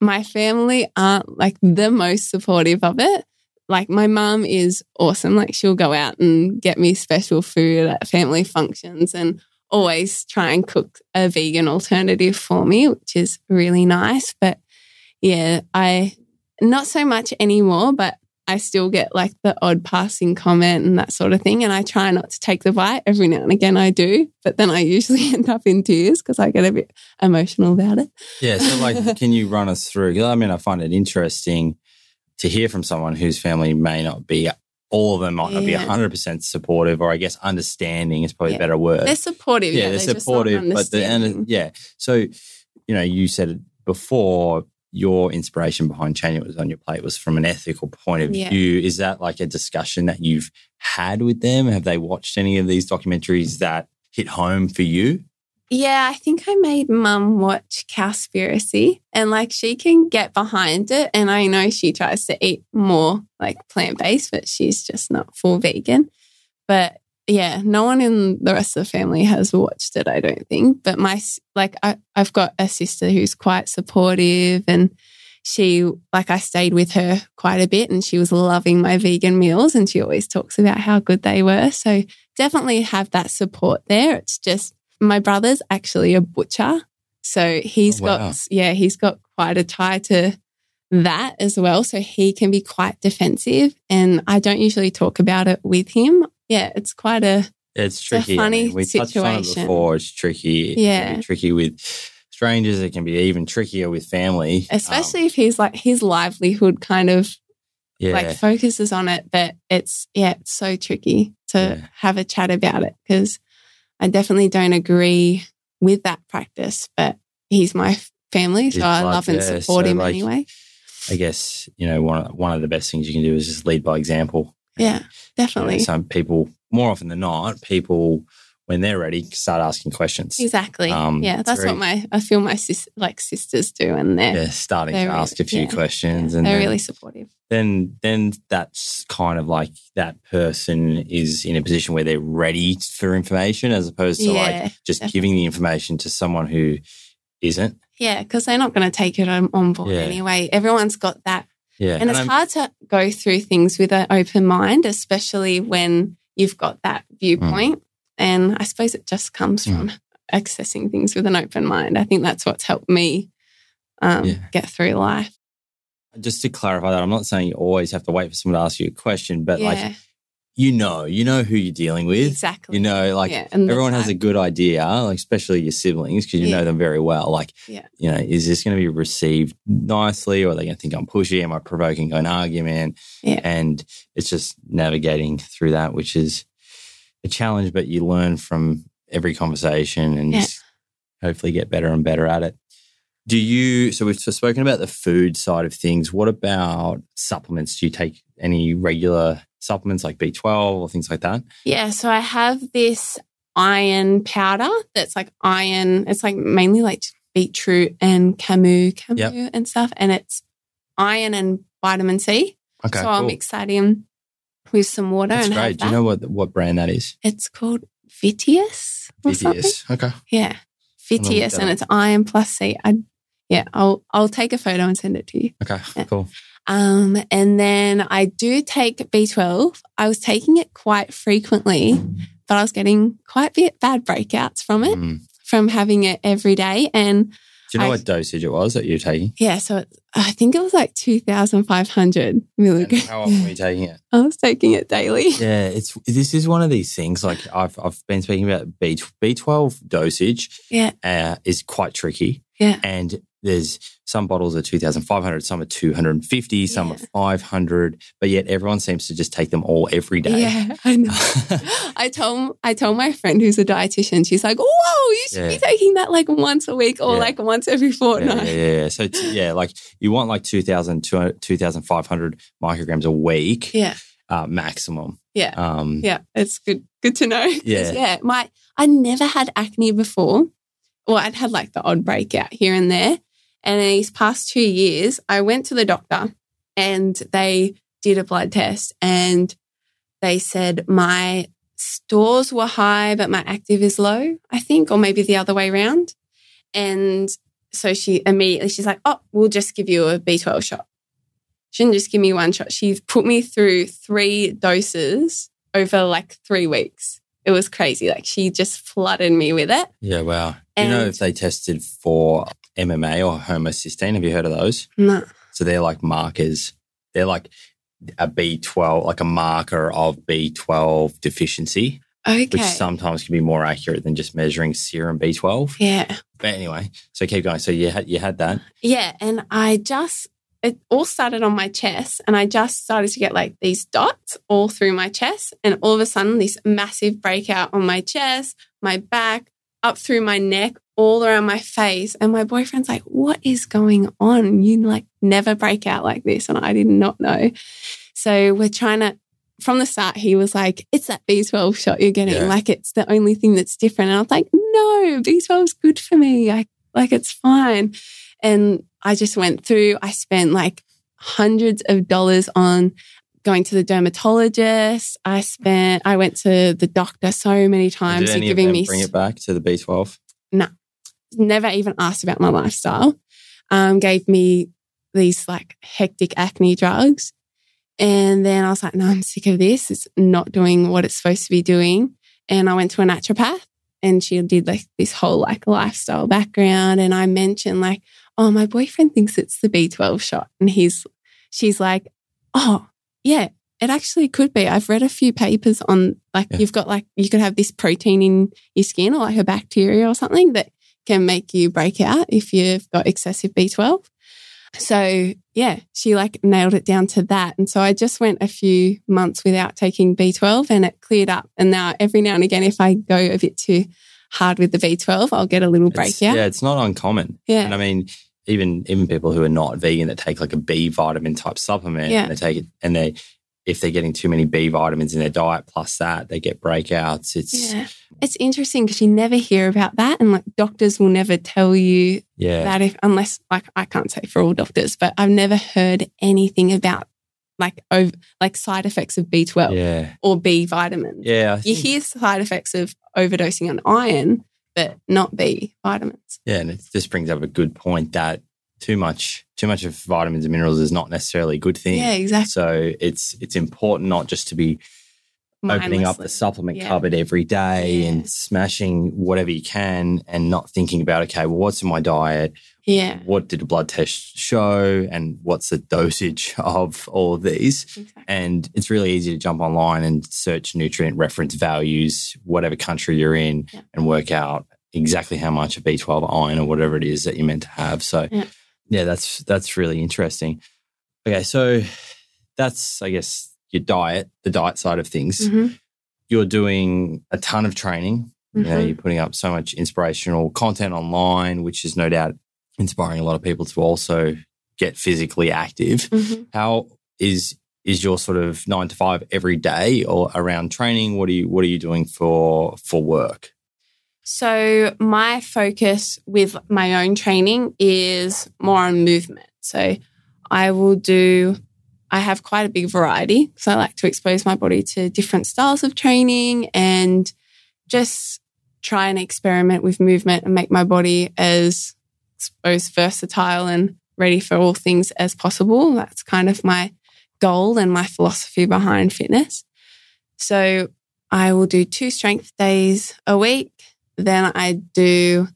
my family aren't like the most supportive of it. Like my mum is awesome. Like she'll go out and get me special food at family functions and always try and cook a vegan alternative for me, which is really nice. But yeah, I not so much anymore, but I still get like the odd passing comment and that sort of thing. And I try not to take the bite. Every now and again I do, but then I usually end up in tears because I get a bit emotional about it.
Yeah. So, like, can you run us through? I mean, I find it interesting to hear from someone whose family may not be. All of them might not be
Yeah.
100% supportive, or I guess understanding is probably
Yeah.
a better word.
They're supportive.
yeah,
Yeah,
they're
not
supportive, but the and yeah. So, you know, you said it before your inspiration behind changing what was on your plate was from an ethical point of
Yeah.
view. Is that like a discussion that you've had with them? Have they watched any of these documentaries that hit home for you?
Yeah, I think I made mum watch Cowspiracy and like she can get behind it. And I know she tries to eat more like plant based, but she's just not full vegan. But yeah, no one in the rest of the family has watched it, I don't think. But my, like, I, I've got a sister who's quite supportive and she, like, I stayed with her quite a bit and she was loving my vegan meals and she always talks about how good they were. So definitely have that support there. It's just my brother's actually a butcher. So he's
Oh, wow.
got, yeah, he's got quite a tie to that as well. So he can be quite defensive. And I don't usually talk about it with him. Yeah, it's quite a,
It's
a
tricky. I
funny
mean, we touched on it
situation.
before. It's tricky. It can
Yeah.
be tricky with strangers. It can be even trickier with family. Um,
especially if he's like, his livelihood kind of
yeah.
like focuses on it. But it's, yeah, it's so tricky to
Yeah.
have a chat about it because I definitely don't agree with that practice. But he's my family. So
His
I
blood,
love and
yeah,
support
so,
him
like,
anyway.
I guess you know one one of the best things you can do is just lead by example.
Yeah,
You know,
definitely.
some people, more often than not, people when they're ready start asking questions.
Exactly.
Um,
yeah, that's
very-
what my I feel my sis like sisters do, and they're
Yeah, starting to
They're really-
ask a few
yeah,
questions,
yeah,
and
they're
then,
really supportive.
then then that's kind of like that person is in a position where they're ready for information, as opposed to like just
definitely.
giving the information to someone who isn't.
yeah, because they're not going to take it on, on board
Yeah.
anyway. Everyone's got that,
Yeah,
and, it's
I'm-
hard to go through things with an open mind, especially when you've got that viewpoint. And I suppose it just comes
Mm.
from accessing things with an open mind. I think that's what's helped me um,
Yeah.
get through life.
just to clarify that, I'm not saying you always have to wait for someone to ask you a question, but
yeah,
like you know, you know who you're dealing with.
exactly.
You know, like
yeah,
everyone has a good idea, like especially your siblings, because you
Yeah.
know them very well. Like,
Yeah.
you know, is this going to be received nicely, or are they going to think I'm pushy? Am I provoking an argument?
Yeah.
And it's just navigating through that, which is a challenge, but you learn from every conversation and hopefully get better and better at it. Do you? So we've spoken about the food side of things. What about supplements? Do you take any regular supplements like B12 or things like that?
Yeah, so I have this iron powder that's like iron. It's like mainly like beetroot and camu, camu
Yep.
and stuff, and it's iron and vitamin C.
Okay,
so I'll mix that in with some water
That's great. Do you know what what brand that is?
it's called Vitius
Vitius. Okay.
Yeah, Vitius, and it's iron plus C. I, yeah, I'll I'll take a photo and send it to you.
Okay.
Yeah.
Cool.
Um, and then I do take B12. I was taking it quite frequently, but I was getting quite bit bad breakouts from it
Mm.
from having it every day. And
Do you know
I-
what dosage it was that you're taking?
yeah, so it, I think it was like 2,500
And
milligrams.
how often were you taking it?
I was taking it daily.
Yeah, it's this is one of these things. Like I've I've been speaking about B B twelve dosage.
Yeah.
uh, is quite tricky.
Yeah.
and there's some bottles are two thousand five hundred, some are two hundred and fifty, some are five hundred, but yet everyone seems to just take them all every day.
Yeah, I know. I told I told my friend who's a dietitian. She's like, "Whoa, you should
Yeah.
be taking that like once a week or
Yeah.
like once every fortnight."
yeah, yeah, yeah. So t- yeah, like you want like 2,000, 2,500 micrograms a week
Yeah,
uh, maximum.
yeah.
Um,
Yeah, it's good. Good to know.
Yeah.
yeah. My I never had acne before. Well, I'd had like the odd breakout here and there. And in these past two years, I went to the doctor and they did a blood test and they said my stores were high, but my active is low, I think, or maybe the other way around. And so she immediately she's like, Oh, we'll just give you a B12 shot. She didn't just give me one shot. She put me through three doses over like three weeks. It was crazy. Like she just flooded me with it.
yeah, wow. Do you know if they tested for MMA or homocysteine? Have you heard of those?
No.
So they're like markers. They're like a B12, like a marker of B12 deficiency,
Okay.
which sometimes can be more accurate than just measuring serum B12.
yeah.
But anyway, so keep going. So you had you had that.
Yeah. And I just, it all started on my chest and I just started to get like these dots all through my chest. And all of a sudden, this massive breakout on my chest, my back, up through my neck, all around my face. And my boyfriend's like, What is going on? You like never break out like this. And I did not know. So we're trying to, from the start, he was like, It's that B12 shot you're getting.
Yeah.
Like it's the only thing that's different. And I was like, No, B12 is good for me. I, like it's fine. And I just went through, I spent like hundreds of dollars on going to the dermatologist. I spent, I went to the doctor so many times.
Did any of
giving
them
me
bring it back to the B12?
Never even asked about my lifestyle. Um, gave me these like hectic acne drugs. And then I was like, no, I'm sick of this. It's not doing what it's supposed to be doing. And I went to a naturopath and she did like this whole like lifestyle background. And I mentioned like, oh, my boyfriend thinks it's the B12 shot. And he's, she's like, oh, yeah, it actually could be. I've read a few papers on like
Yeah.
you've got like, you could have this protein in your skin or like a bacteria or something that can make you break out if you've got excessive B12. So yeah, she like nailed it down to that. And so I just went a few months without taking B12 and it cleared up. And now every now and again, if I go a bit too hard with the B12, I'll get a little
It's-
breakout.
Yeah, it's not uncommon.
Yeah.
And I mean, even even people who are not vegan that take like a B vitamin type supplement,
Yeah.
and they take it, and they if they're getting too many B vitamins in their diet plus that, they get breakouts. It's yeah.
It's interesting because you never hear about that. And like doctors will never tell you yeah. that if, unless like I can't say for all doctors, but I've never heard anything about like, ov- like side effects of B12
yeah,
or B vitamins.
yeah. I
You
think-
hear side effects of overdosing on iron, but not B vitamins.
Yeah, and it just brings up a good point that too much too much of vitamins and minerals is not necessarily a good thing.
Yeah, exactly.
So it's it's important not just to be opening up the supplement
Yeah.
cupboard every day
Yeah.
and smashing whatever you can and not thinking about okay, well, what's in my diet?
Yeah.
What did the blood test show? And what's the dosage of all of these?
Exactly.
And it's really easy to jump online and search nutrient reference values, whatever country you're in,
Yeah.
and work out exactly how much of B12 iron or whatever it is that you're meant to have. So,
Yeah.
that's that's really interesting. Okay, so that's I guess your diet, the diet side of things.
Mhm.
You're doing a ton of training. You know,
Mhm.
you're putting up so much inspirational content online, which is no doubt inspiring a lot of people to also get physically active.
Mhm.
How is is your sort of nine to five every day or around training? What are you what are you doing for for work?
So, my focus with my own training is more on movement. So, I will do, I have quite a big variety. So, I like to expose my body to different styles of training and just try and experiment with movement and make my body as, suppose, versatile and ready for all things as possible. That's kind of my goal and my philosophy behind fitness. So, I will do two strength days a week then I do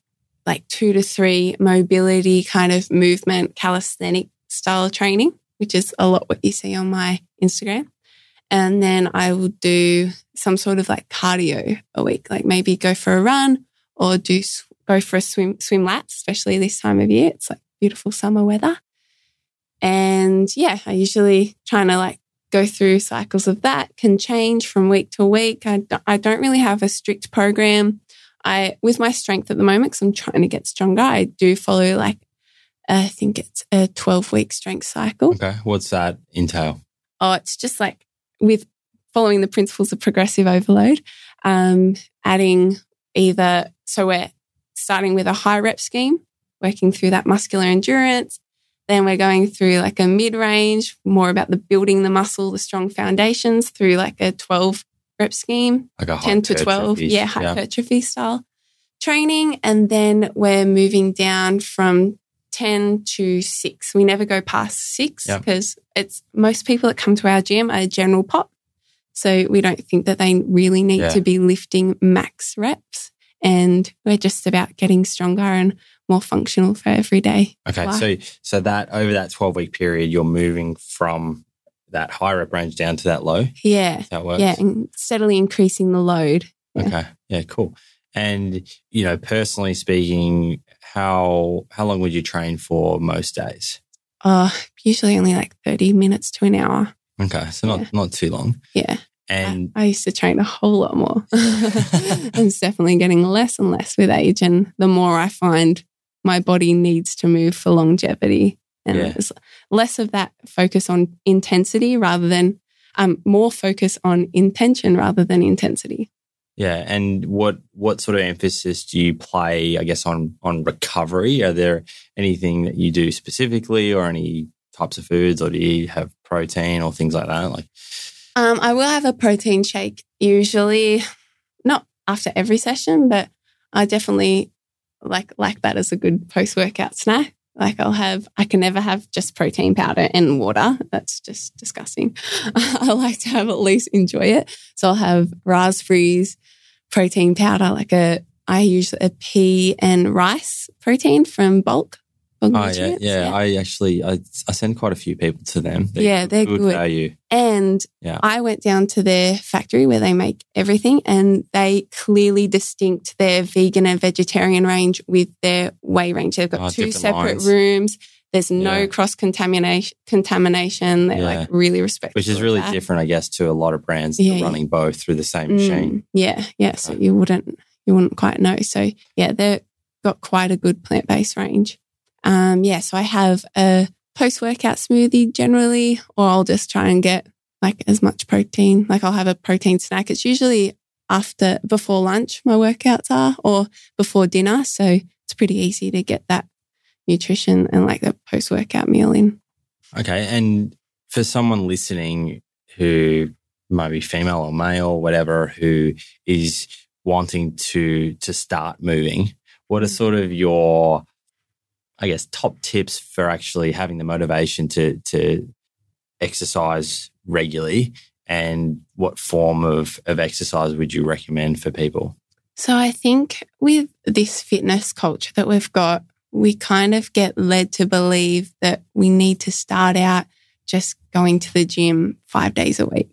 like two to three mobility kind of movement, calisthenic style training, which is a lot what you see on my Instagram. And then I will do some sort of like cardio a week, like maybe go for a run or do go for a swim swim laps, especially this time of year. It's like beautiful summer weather. And yeah, I usually trying to like go through cycles of that can change from week to week. I I don't really have a strict program. I, with my strength at the moment, because I'm trying to get stronger, I do follow like, I think it's a 12 week strength cycle.
Okay, what's that entail?
Oh, it's just like with following the principles of progressive overload, um, adding either, so we're starting with a high rep scheme, working through that muscular endurance. Then we're going through like a mid range, more about the building the muscle, the strong foundations through like a 12 rep scheme.
Like a
10 to 12
hypertrophy.
yeah hypertrophy style training and then we're moving down from 10 to 6 we never go past 6
Yeah.
because it's most people that come to our gym are general pop so we don't think that they really need
Yeah.
to be lifting max reps and we're just about getting stronger and more functional for every day
Okay,
Wow.
so so that over that twelve week period, you're moving from that high rep range down to that low.
yeah
that how it works?
yeah and steadily increasing the load yeah.
Okay. Yeah, cool. And you know, personally speaking, how how long would you train for most days?
uh, usually only like 30 minutes to an hour
Okay, so not
Yeah.
not too long.
yeah
And
I used to train a whole lot more. it's definitely getting less and less with age. And the more I find my body needs to move for longevity, and
Yeah.
there's less of that focus on intensity rather than um, more focus on intention rather than intensity.
yeah, and what what sort of emphasis do you play? I guess on on recovery. Are there anything that you do specifically, or any types of foods, or do you have protein or things like that? Like,
Um, I will have a protein shake usually, not after every session, but I definitely like like that as a good post workout snack. Like I'll have, I can never have just protein powder and water. That's just disgusting. I like to have at least enjoy it. So I'll have raspberries, protein powder, like a, I use a pea and rice protein from bulk.
Oh yeah,
Nutrients,
yeah, I actually I, I send quite a few people to them.
Yeah, they're good.
value.
And
Yeah.
I went down to their factory where they make everything and they clearly distinct their vegan and vegetarian range with their whey range. They've got
Oh,
two separate
lines.
rooms. There's no
Yeah.
cross contamination contamination. They
Yeah.
like really respect
Which is really different, I guess, to a lot of brands that
Yeah,
are
yeah.
running both through the same mm, machine.
Yeah, yeah. So you wouldn't you wouldn't quite know. So yeah, they've got quite a good plant based range. Um, yeah, so I have a post workout smoothie generally, or I'll just try and get like as much protein. Like I'll have a protein snack. It's usually after before lunch my workouts are or before dinner. So it's pretty easy to get that nutrition and like the post workout meal in.
Okay. And for someone listening who might be female or male, whatever, who is wanting to to start moving, what are sort of your I guess top tips for actually having the motivation to to exercise regularly and what form of, of exercise would you recommend for people?
So I think with this fitness culture that we've got, we kind of get led to believe that we need to start out just going to the gym five days a week.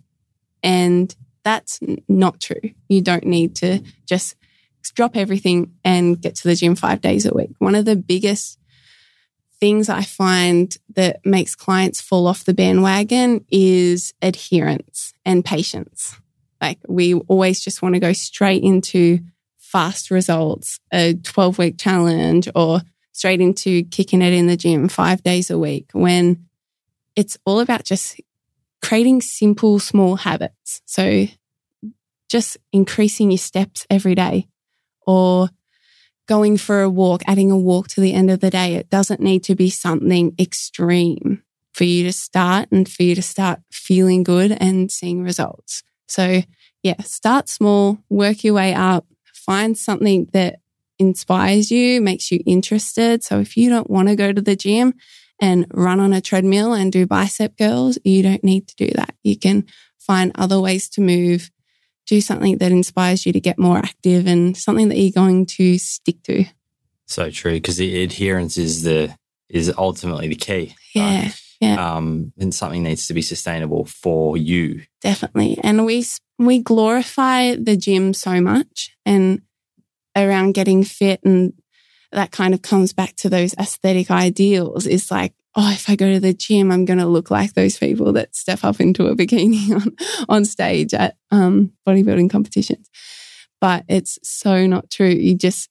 And that's not true. You don't need to just drop everything and get to the gym five days a week. One of the biggest things I find that makes clients fall off the bandwagon is adherence and patience. Like we always just want to go straight into fast results, a 12 week challenge, or straight into kicking it in the gym five days a week when it's all about just creating simple, small habits. So just increasing your steps every day or going for a walk, adding a walk to the end of the day. It doesn't need to be something extreme for you to start and for you to start feeling good and seeing results. So, yeah, start small, work your way up, find something that inspires you, makes you interested. So, if you don't want to go to the gym and run on a treadmill and do bicep curls, you don't need to do that. You can find other ways to move, do something that inspires you to get more active and something that you're going to stick to.
So true, because the adherence is the is ultimately the key.
Yeah,
right?
yeah.
Um, and something needs to be sustainable for you.
definitely. And we we glorify the gym so much, and around getting fit, and that kind of comes back to those aesthetic ideals. Is like, oh, if I go to the gym, I'm going to look like those people that step up into a bikini on on stage at um, bodybuilding competitions. But it's so not true. You just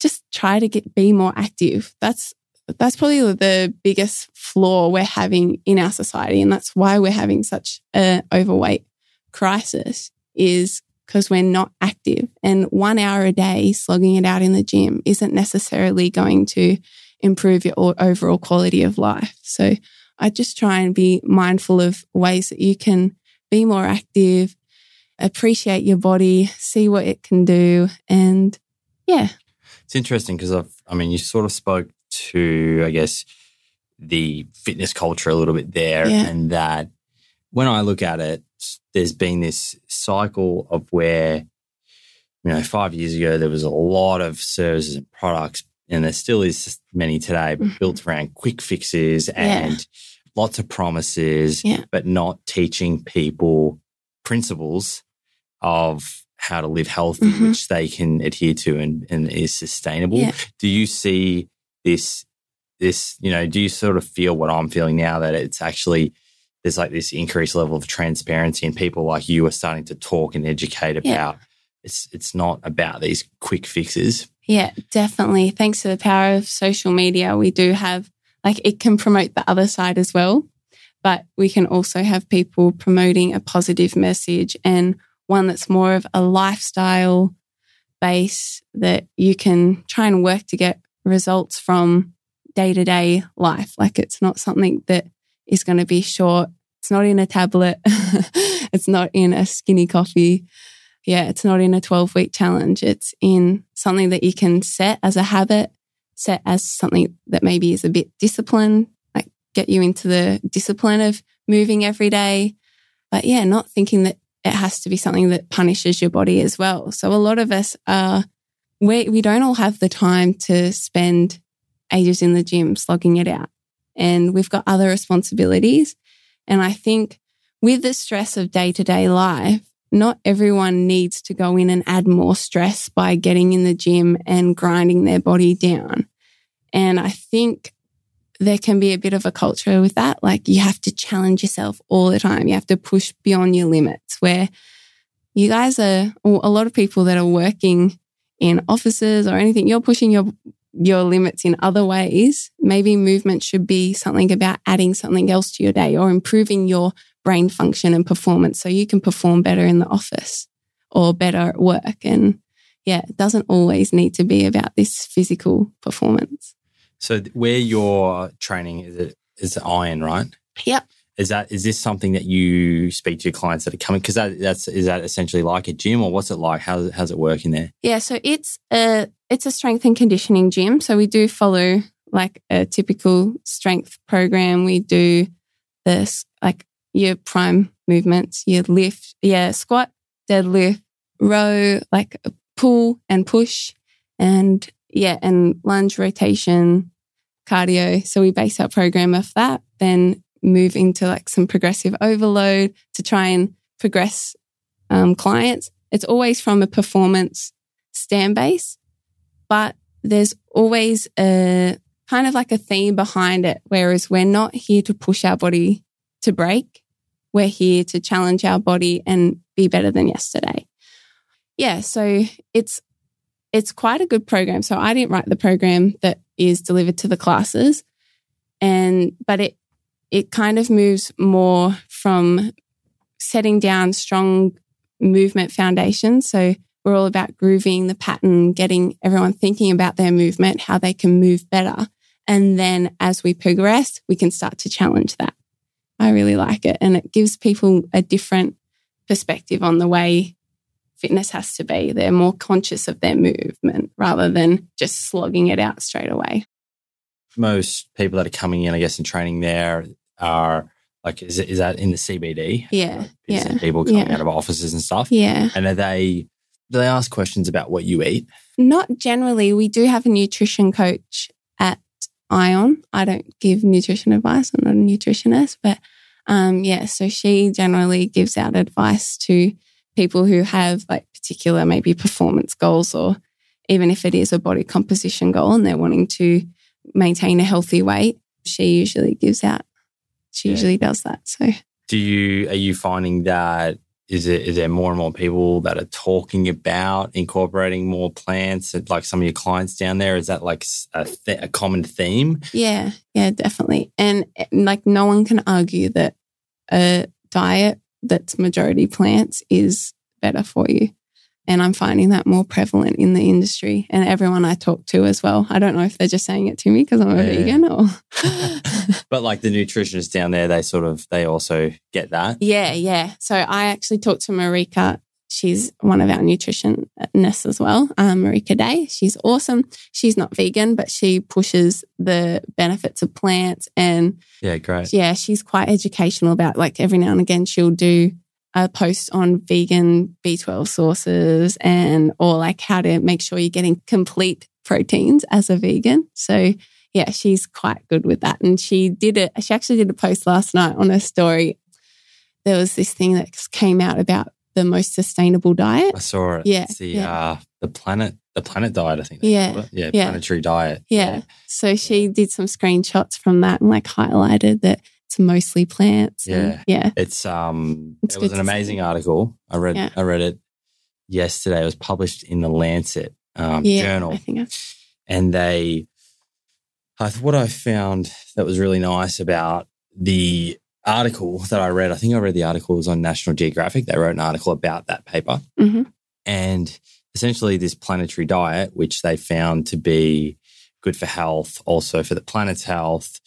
just try to get be more active. That's that's probably the biggest flaw we're having in our society, and that's why we're having such a overweight crisis. Is because we're not active, and one hour a day slogging it out in the gym isn't necessarily going to improve your overall quality of life. So I just try and be mindful of ways that you can be more active, appreciate your body, see what it can do, and yeah,
It's interesting because I've, I mean, you sort of spoke to, I guess, the fitness culture a little bit there,
Yeah.
and that when I look at it, there's been this cycle of where, you know, five years ago there was a lot of services and products, and there still is many today, but
Mhm.
built around quick fixes and lots of promises,
Yeah.
but not teaching people principles of how to live healthy,
Mhm.
which they can adhere to and, and is sustainable.
Yeah.
Do you see this, this, you know, do you sort of feel what I'm feeling now that it's actually, there's like this increased level of transparency and people like you are starting to talk and educate
Yeah.
about it's, it's not about these quick fixes.
Yeah, definitely. Thanks to the power of social media, we do have like it can promote the other side as well, but we can also have people promoting a positive message and one that's more of a lifestyle base that you can try and work to get results from day to day life. Like it's not something that is going to be short. It's not in a tablet. it's not in a skinny coffee yeah, it's not in a 12 week challenge. It's in something that you can set as a habit, set as something that maybe is a bit disciplined, like get you into the discipline of moving every day. But yeah, not thinking that it has to be something that punishes your body as well. So a lot of us are, we, we don't all have the time to spend ages in the gym slogging it out. And we've got other responsibilities. And I think with the stress of day to day life, not everyone needs to go in and add more stress by getting in the gym and grinding their body down. And I think there can be a bit of a culture with that. Like you have to challenge yourself all the time. You have to push beyond your limits where you guys are a lot of people that are working in offices or anything, you're pushing your your limits in other ways. Maybe movement should be something about adding something else to your day or improving your brain function and performance so you can perform better in the office or better at work. And yeah, it doesn't always need to be about this physical performance.
So where you're training is it is iron, right?
Yep.
Is that is this something that you speak to your clients that are coming? Because that, that's is that essentially like a gym, or what's it like? How how's it working there?
Yeah, so it's a it's a strength and conditioning gym. So we do follow like a typical strength program. We do this like your prime movements, your lift, yeah, squat, deadlift, row, like pull and push, and yeah, and lunge rotation, cardio. So we base our program off that, then move into like some progressive overload to try and progress um, clients. It's always from a performance stand base, but there's always a kind of like a theme behind it. Whereas we're not here to push our body to break. We're here to challenge our body and be better than yesterday. Yeah. So it's it's quite a good program. So I didn't write the program that is delivered to the classes. And, but it, it kind of moves more from setting down strong movement foundations. So we're all about grooving the pattern, getting everyone thinking about their movement, how they can move better. And then as we progress, we can start to challenge that. I really like it. And it gives people a different perspective on the way fitness has to be. They're more conscious of their movement rather than just slogging it out straight away.
Most people that are coming in, I guess, and training there are like, is, it, is that in the CBD?
Yeah. yeah.
People coming
yeah.
out of offices and stuff.
Yeah.
And are they, do they ask questions about what you eat?
Not generally. We do have a nutrition coach at Ion. I don't give nutrition advice. I'm not a nutritionist, but um, yeah, so she generally gives out advice to people who have like particular maybe performance goals or even if it is a body composition goal and they're wanting to maintain a healthy weight, she usually gives out. She yeah. usually does that. So
do you are you finding that is it is there more and more people that are talking about incorporating more plants like some of your clients down there is that like a, th- a common theme
yeah yeah definitely and eh, like no one can argue that a diet that's majority plants is better for you. And I'm finding that more prevalent in the industry and everyone I talk to as well. I don't know if they're just saying it to me because I'm a yeah. vegan or.
but like the nutritionists down there, they sort of, they also get that.
Yeah, yeah. So I actually talked to Marika. She's one of our nutritionists as well, um, Marika Day. She's awesome. She's not vegan, but she pushes the benefits of plants and
yeah, great.
Yeah, she's quite educational about like every now and again she'll do a post on vegan B12 sources and or like how to make sure you're getting complete proteins as a vegan. So yeah, she's quite good with that. And she did it, she actually did a post last night on her story. There was this thing that came out about the most sustainable diet.
I saw it.
Yeah.
It's the
yeah.
uh the planet the planet diet, I think.
Yeah.
Yeah,
yeah.
planetary diet.
Yeah. yeah. So she did some screenshots from that and like highlighted that it's mostly plants.
Yeah.
And, yeah.
It's um it's it was an amazing see. article. I read yeah. I read it yesterday. It was published in the Lancet um,
yeah,
journal.
I think
and they I, what I found that was really nice about the article that I read, I think I read the article was on National Geographic. They wrote an article about that paper.
Mm-hmm.
And essentially, this planetary diet, which they found to be good for health, also for the planet's health,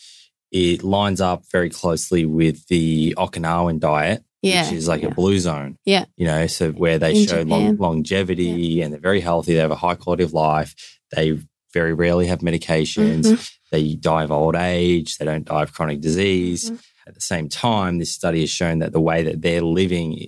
it lines up very closely with the Okinawan diet,
yeah,
which is like
yeah.
a blue zone.
Yeah.
You know, so where they
In
show long, longevity yeah. and they're very healthy, they have a high quality of life, they very rarely have medications.
Mhm.
They die of old age. They don't die of chronic disease.
Mhm.
At the same time, this study has shown that the way that they're living,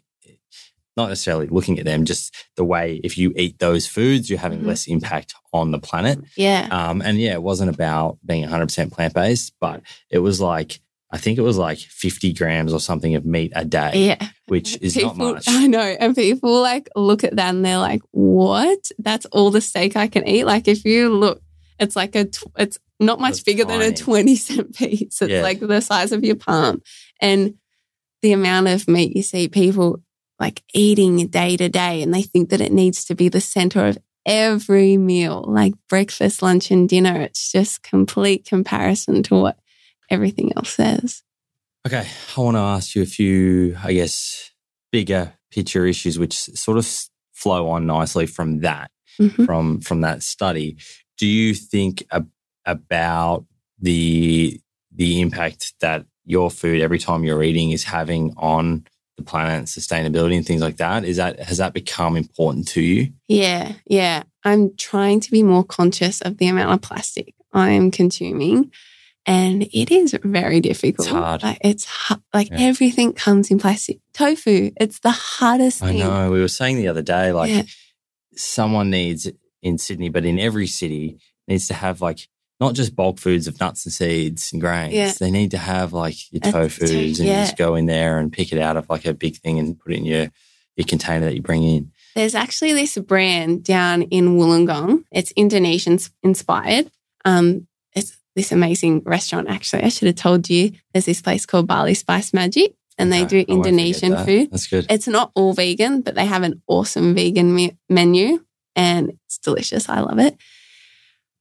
not necessarily looking at them, just the way if you eat those foods, you're having
Mhm.
less impact on the planet.
Yeah.
Um, and yeah, it wasn't about being 100% plant based, but it was like, I think it was like 50 grams or something of meat a day,
Yeah.
which is
people,
not much.
I know. And people like look at that and they're like, what? That's all the steak I can eat. Like if you look, it's like a, tw- it's not much
That's
bigger than a 20 cent piece. It's
Yeah.
like the size of your palm. And the amount of meat you see people like eating day to day and they think that it needs to be the center of every meal, like breakfast, lunch, and dinner. It's just complete comparison to what everything else says.
Okay, I want to ask you a few, I guess, bigger picture issues, which sort of flow on nicely from that,
Mhm.
from from that study. Do you think ab- about the the impact that your food every time you're eating is having on the planet, sustainability, and things like that? Is that has that become important to you?
Yeah, yeah. I'm trying to be more conscious of the amount of plastic I'm consuming. And it is very difficult.
It's hard.
Like, it's hu- like
Yeah.
everything comes in plastic. Tofu, it's the hardest
I
thing.
know. We were saying the other day, like
Yeah.
someone needs in Sydney, but in every city needs to have like not just bulk foods of nuts and seeds and grains.
Yeah.
They need to have like your
Uh,
tofu
to-
and you just go in there and pick it out of like a big thing and put it in your your container that you bring in.
There's actually this brand down in Wollongong. It's Indonesian inspired. Um, it's this amazing restaurant, actually. I should have told you. There's this place called Bali Spice Magic, and they
Okay,
do Indonesian
that.
food.
That's good.
It's not all vegan, but they have an awesome vegan me- menu and it's delicious. I love it.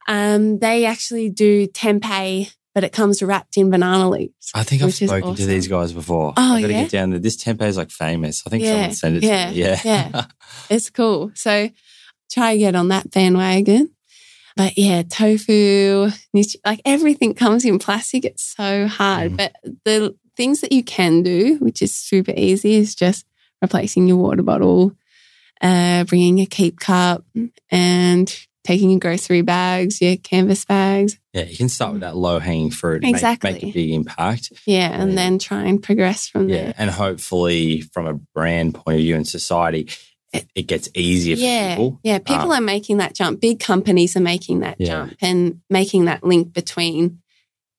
Um, they actually do tempeh, but it comes wrapped in banana leaves.
I think I've spoken to these guys before.
Oh,
I gotta
yeah?
get down there. This tempeh is like famous. I think
Yeah,
someone sent it
yeah,
to me. Yeah.
yeah. It's cool. So try to get on that bandwagon. But yeah, tofu, like everything comes in plastic. It's so hard.
Mm.
But the things that you can do, which is super easy, is just replacing your water bottle, uh, bringing a keep cup, and taking your grocery bags, your canvas bags.
yeah, you can start with that low hanging fruit and make,
Exactly.
make a big impact.
Yeah, and then try and progress from
Yeah,
there.
and hopefully from a brand point of view in society, it, it gets easier for
Yeah,
people.
yeah. People
Um,
are making that jump. Big companies are making that
Yeah.
jump and making that link between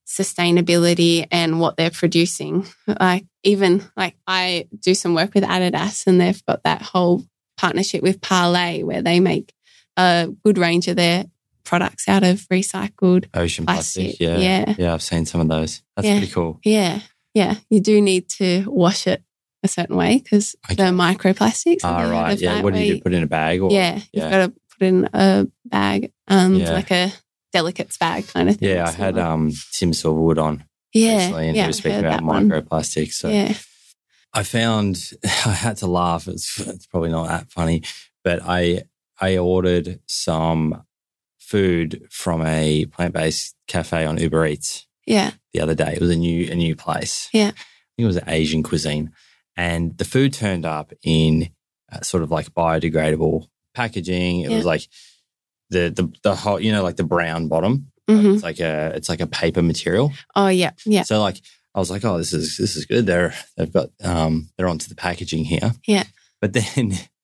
sustainability and what they're producing. Like even like I do some work with Adidas, and they've got that whole partnership with Parley where they make a good range of their products out of recycled.
Ocean plastic.
plastic,
Yeah.
yeah.
Yeah. I've seen some of those. That's
Yeah.
pretty cool.
Yeah, yeah. You do need to wash it a certain way because
Okay.
the microplastics.
Ah, right. Yeah. What do you do? Put in a bag or?
yeah, you've
yeah.
got to put in a bag, um,
Yeah.
like a delicates bag kind of thing.
Yeah. I had um, Tim Silverwood on
yeah,
recently and
yeah,
he was speaking about microplastics. So
Yeah,
I found I had to laugh. It's, it's probably not that funny, but I I ordered some food from a plant based cafe on Uber Eats
yeah,
the other day. It was a new a new place.
Yeah.
I think it was Asian cuisine, and the food turned up in uh, sort of like biodegradable packaging. It
Yeah.
was like the the the whole you know like the brown bottom.
hmm
It's like a it's like a paper material.
Oh yeah, yeah,
So like I was like, oh, this is this is good. They're they've got um they're onto the packaging here.
Yeah.
But then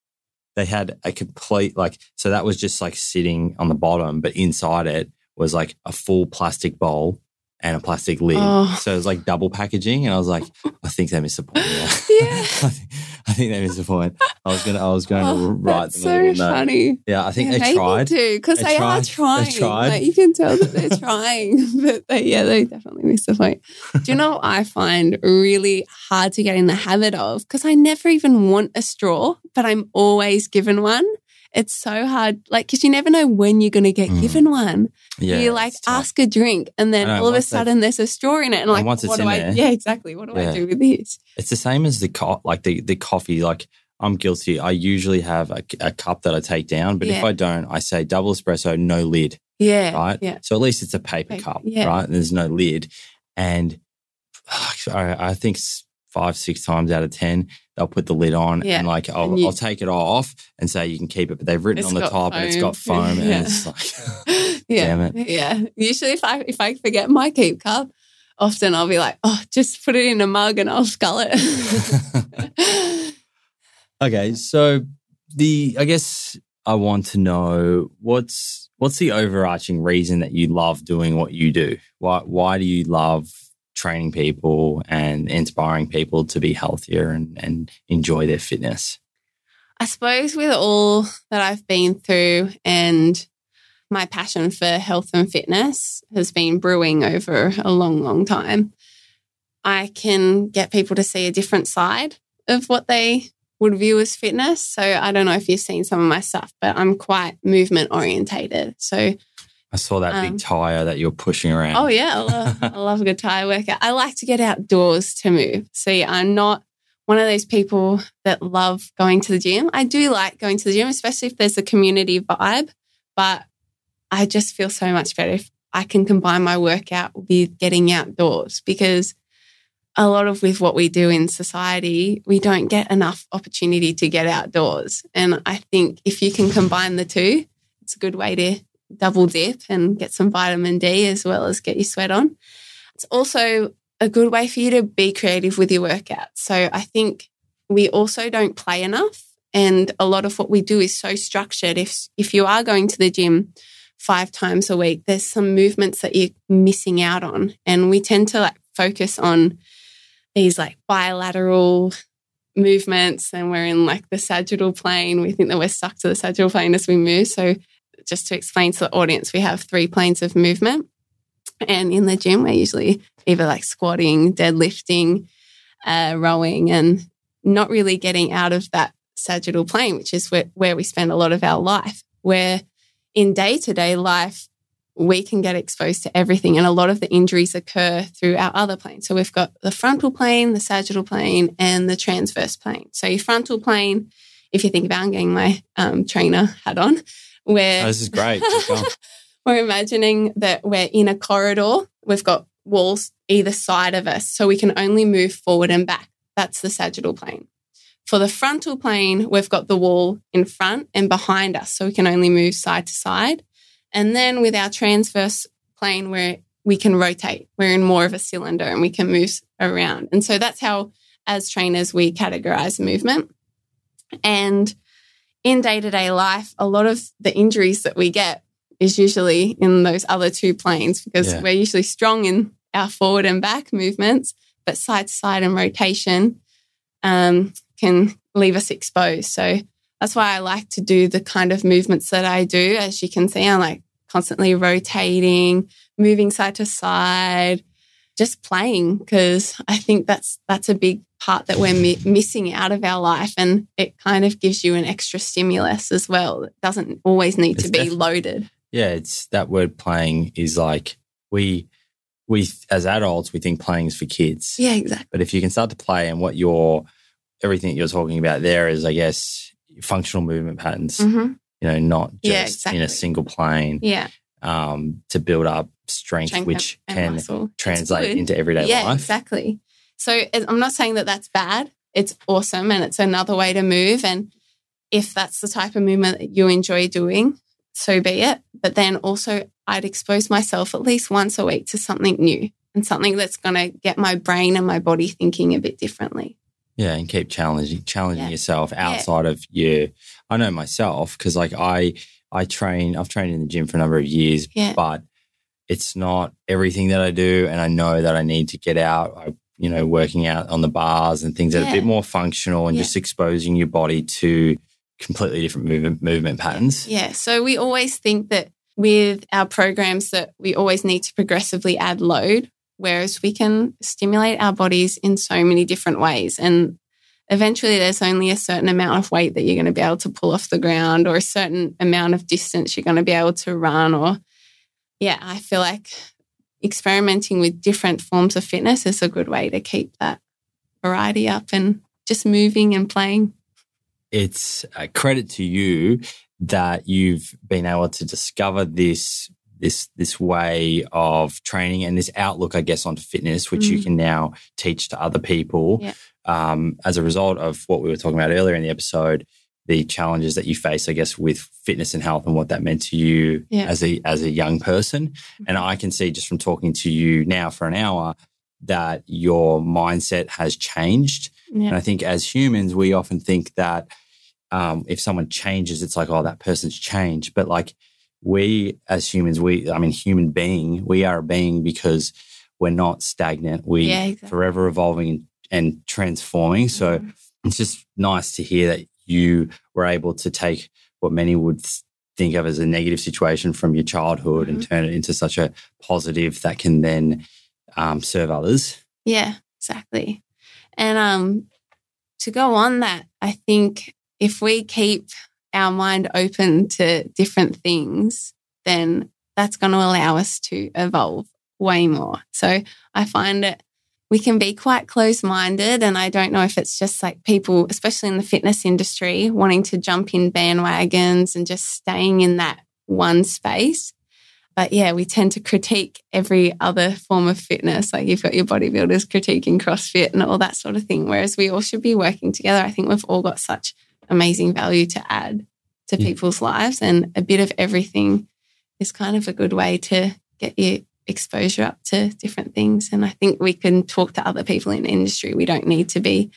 they had a complete like so that was just like sitting on the bottom, but inside it was like a full plastic bowl and a plastic lid.
Oh.
So it was like double packaging. And I was like, I think they missed the point. Yeah.
Yeah.
I, think, I think they missed the point. I was gonna I was going
Oh,
to write
that's
them
so funny.
Yeah, I think
Yeah,
they tried.
to because
They
they,
tried.
are
They tried.
Like, you can tell that they're trying, but they, yeah, they definitely missed the point. Do you know what I find really hard to get in the habit of? Because I never even want a straw, but I'm always given one. It's so hard, like because you never know when you're going to get
Mm.
given one.
Yeah,
you like ask a drink, and then
know,
all of a sudden there's a straw in it, and
And
like, what do I?
there-
Yeah, exactly. What do
Yeah.
I do with this?
It's the same as the co- like the the coffee. Like I'm guilty. I usually have a, a cup that I take down, but if I don't, I say double espresso, no lid,
Yeah,
right?
Yeah,
So at least it's a paper
Paper,
cup,
yeah.
right? And there's no lid. And I, I think five, six times out of ten, they'll put the lid on
Yeah.
and like I'll,
And you-
I'll take it off and say you can keep it, but they've written on the top and it's got
foam.
foam,
Yeah.
and it's like
Yeah.
Damn it.
Yeah. Usually if I if I forget my keep cup, often I'll be like, oh, just put it in a mug and I'll scull it.
Okay, so the I guess I want to know what's what's the overarching reason that you love doing what you do? Why why do you love training people and inspiring people to be healthier and, and enjoy their fitness?
I suppose with all that I've been through and my passion for health and fitness has been brewing over a long, long time. I can get people to see a different side of what they would view as fitness. So I don't know if you've seen some of my stuff, but I'm quite movement orientated. So
I saw that
Um,
big tire that you're pushing around.
Oh yeah, I love, I love a good tire workout. I like to get outdoors to move. See, I'm not one of those people that love going to the gym. I do like going to the gym, especially if there's a community vibe, but I just feel so much better if I can combine my workout with getting outdoors because a lot of with what we do in society, we don't get enough opportunity to get outdoors. And I think if you can combine the two, it's a good way to double dip and get some vitamin D as well as get your sweat on. It's also a good way for you to be creative with your workout. So I think we also don't play enough. And a lot of what we do is so structured. If if you are going to the gym five times a week, there's some movements that you're missing out on. And we tend to like focus on these like bilateral movements and we're in like the sagittal plane. We think that we're stuck to the sagittal plane as we move. So just to explain to the audience, we have three planes of movement. And in the gym, we're usually either like squatting, deadlifting, uh, rowing, and not really getting out of that sagittal plane, which is where, where we spend a lot of our life. Where in day to day life, we can get exposed to everything. And a lot of the injuries occur through our other planes. So we've got the frontal plane, the sagittal plane, and the transverse plane. So your frontal plane, if you think about I'm getting my um, trainer hat on, where
Oh, this is great.
We're imagining that we're in a corridor. We've got walls either side of us, so we can only move forward and back. That's the sagittal plane. For the frontal plane, we've got the wall in front and behind us, so we can only move side to side. And then with our transverse plane, where we can rotate, we're in more of a cylinder and we can move around. And so that's how, as trainers, we categorize movement. And in day to day life, a lot of the injuries that we get is usually in those other two planes because
Yeah.
we're usually strong in our forward and back movements, but side to side and rotation um, can leave us exposed. So that's why I like to do the kind of movements that I do. As you can see, I'm like constantly rotating, moving side to side, just playing because I think that's that's a big part that we're mi- missing out of our life, and it kind of gives you an extra stimulus as well. It doesn't always need
It's
to be
definitely-
loaded.
Yeah, it's that word playing is like we we as adults we think playing is for kids.
Yeah, exactly.
But if you can start to play and what you're everything that you're talking about there is I guess functional movement patterns,
hmm
you know, not just
Yeah,
in a single plane
Yeah,
um, to build up strength,
strength
which can
muscle.
Translate into everyday
yeah,
life.
exactly. So I'm not saying that that's bad. It's awesome, and it's another way to move. And if that's the type of movement that you enjoy doing, so be it. But then also, I'd expose myself at least once a week to something new and something that's going to get my brain and my body thinking a bit differently.
Yeah, and keep challenging challenging
Yeah.
yourself outside of your. I know myself because like I I train. I've trained in the gym for a number of years,
Yeah.
but it's not everything that I do, and I know that I need to get out. I you know working out on the bars and things that are a bit more functional and
Yeah.
just exposing your body to completely different movement movement patterns.
Yeah. So we always think that with our programs that we always need to progressively add load, whereas we can stimulate our bodies in so many different ways. And eventually there's only a certain amount of weight that you're going to be able to pull off the ground or a certain amount of distance you're going to be able to run or yeah, I feel like experimenting with different forms of fitness is a good way to keep that variety up and just moving and playing.
it's a credit to you that you've been able to discover this this this way of training and this outlook, I guess, on fitness, which you
Mm.
can now teach to other people.
Yeah.
Um, as a result of what we were talking about earlier in the episode, the challenges that you face, I guess, with fitness and health and what that meant to you
Yeah.
as a as a young person. And I can see just from talking to you now for an hour that your mindset has changed. And I think as humans, we often think that um, if someone changes, it's like, oh, that person's changed. But like we as humans, we, I mean, human being, we are a being because we're not stagnant. We
Yeah, exactly.
forever evolving and, and transforming. So
Mhm.
it's just nice to hear that you were able to take what many would think of as a negative situation from your childhood and turn it into such a positive that can then um, serve others.
Yeah, exactly. And um, to go on that, I think if we keep our mind open to different things, then that's going to allow us to evolve way more. So I find it we can be quite close minded. And I don't know if it's just like people, especially in the fitness industry, wanting to jump in bandwagons and just staying in that one space. But yeah, we tend to critique every other form of fitness. Like you've got your bodybuilders critiquing CrossFit and all that sort of thing. Whereas we all should be working together. I think we've all got such amazing value to add to
Yeah.
people's lives, and a bit of everything is kind of a good way to get your exposure up to different things. And I think we can talk to other people in the industry. We don't need to be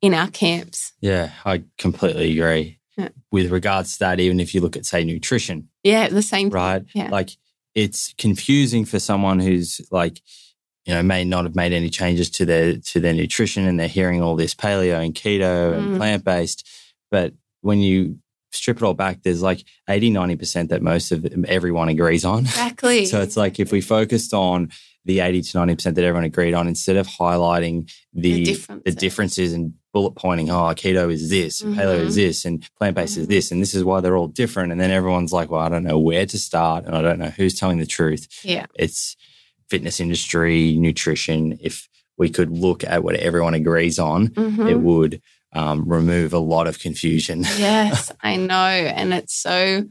in our camps.
Yeah, I completely agree.
Yeah.
With regards to that, even if you look at, say, nutrition,
Yeah, the same.
right?
Yeah.
Like it's confusing for someone who's like, you know, may not have made any changes to their to their nutrition and they're hearing all this paleo and keto and
Mm.
plant based. But when you strip it all back, there's like 80, 90% that most of everyone agrees on.
Exactly.
So it's like if we focused on the 80 to 90% that everyone agreed on, instead of highlighting the,
The
the,
differences.
differences and bullet pointing, oh, keto is this, and paleo is this, and plant based is
Mhm.
this, and this is why they're all different. And then everyone's like, well, I don't know where to start, and I don't know who's telling the truth.
yeah.
It's fitness industry, nutrition. If we could look at what everyone agrees on,
Mhm.
it would um, remove a lot of confusion.
yes, I know. And it's so,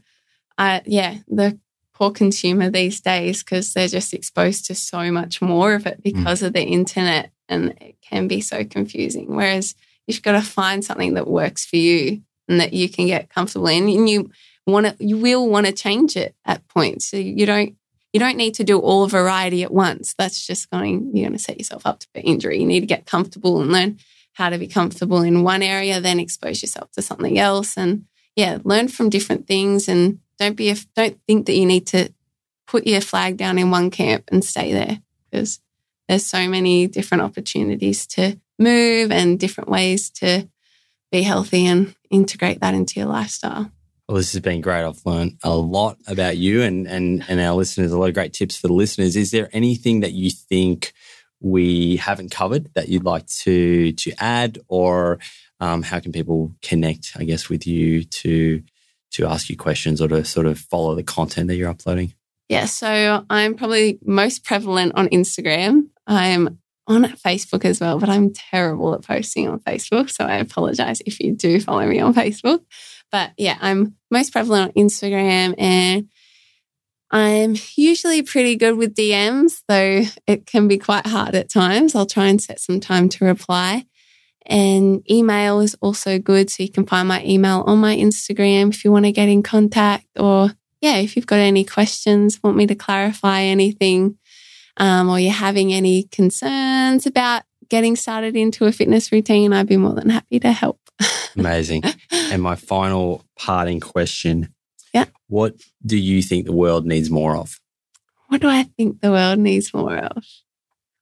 uh, yeah, the poor consumer these days because they're just exposed to so much more of it because of the internet and it can be so confusing. Whereas you've got to find something that works for you and that you can get comfortable in and you want to, you will want to change it at points. So you don't, you don't need to do all variety at once. That's just going, you're going to set yourself up to for injury. You need to get comfortable and learn how to be comfortable in one area, then expose yourself to something else. And yeah, learn from different things and don't be, don't think that you need to put your flag down in one camp and stay there because there's so many different opportunities to move and different ways to be healthy and integrate that into your lifestyle.
Well, this has been great. I've learned a lot about you and, and, and our listeners, a lot of great tips for the listeners. Is there anything that you think we haven't covered that you'd like to, to add or um, how can people connect, I guess, with you to, to ask you questions or to sort of follow the content that you're uploading?
Yeah, so I'm probably most prevalent on Instagram. I'm on Facebook as well, but I'm terrible at posting on Facebook. So I apologize if you do follow me on Facebook. But yeah, I'm most prevalent on Instagram and I'm usually pretty good with DMs, though it can be quite hard at times. I'll try and set some time to reply. And email is also good. So you can find my email on my Instagram if you want to get in contact or yeah, if you've got any questions, want me to clarify anything, um, or you're having any concerns about getting started into a fitness routine, I'd be more than happy to help.
Amazing. and my final parting question. What do you think the world needs more of?
What do I think the world needs more of?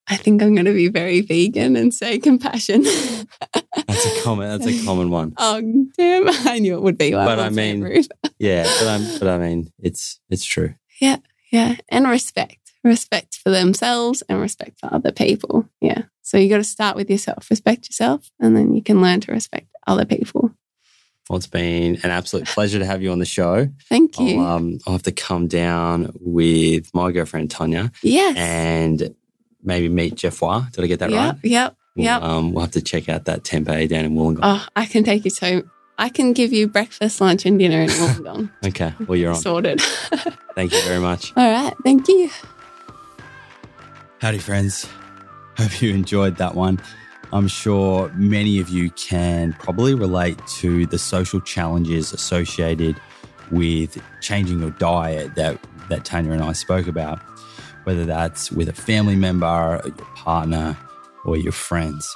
I think I'm going to be very vegan and say compassion.
That's a common. That's a common one.
oh, damn. I knew it would be one.
But I mean-. Yeah, but I'm. But I mean, it's it's true.
Yeah, yeah. And respect, respect for themselves and respect for other people. Yeah. So you got to start with yourself, respect yourself, and then you can learn to respect other people.
Well, it's been an absolute pleasure to have you on the show.
Thank you.
I'll, um, I'll have to come down with my girlfriend Tanya
yes.
and maybe meet Jeff Wah. Did I get that
yep.
right?
Yep.
We'll,
Yep.
Um, we'll have to check out that tempeh down in Wollongong.
Oh, I can take you to. I can give you breakfast, lunch, and dinner in Wollongong.
okay, well you're on.
Sorted.
Thank you very much.
All right. Thank you.
Howdy, friends. Hope you enjoyed that one.
I'm sure many of you can probably relate to the social challenges associated with changing your diet that, that Tanya and I spoke about, whether that's with a family member, your partner, or your friends.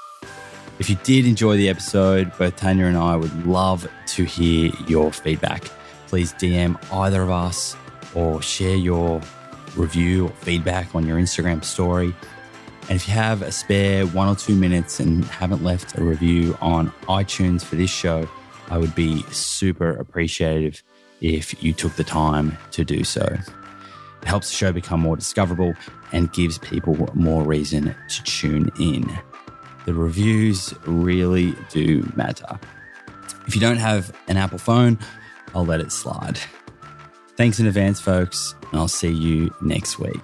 If you did enjoy the episode, both Tanya and I would love to hear your feedback. Please DM either of us or share your review or feedback on your Instagram story. And if you have a spare one or two minutes and haven't left a review on iTunes for this show, I would be super appreciative if you took the time to do so. It helps the show become more discoverable and gives people more reason to tune in. The reviews really do matter. If you don't have an Apple phone, I'll let it slide. Thanks in advance, folks, and I'll see you next week.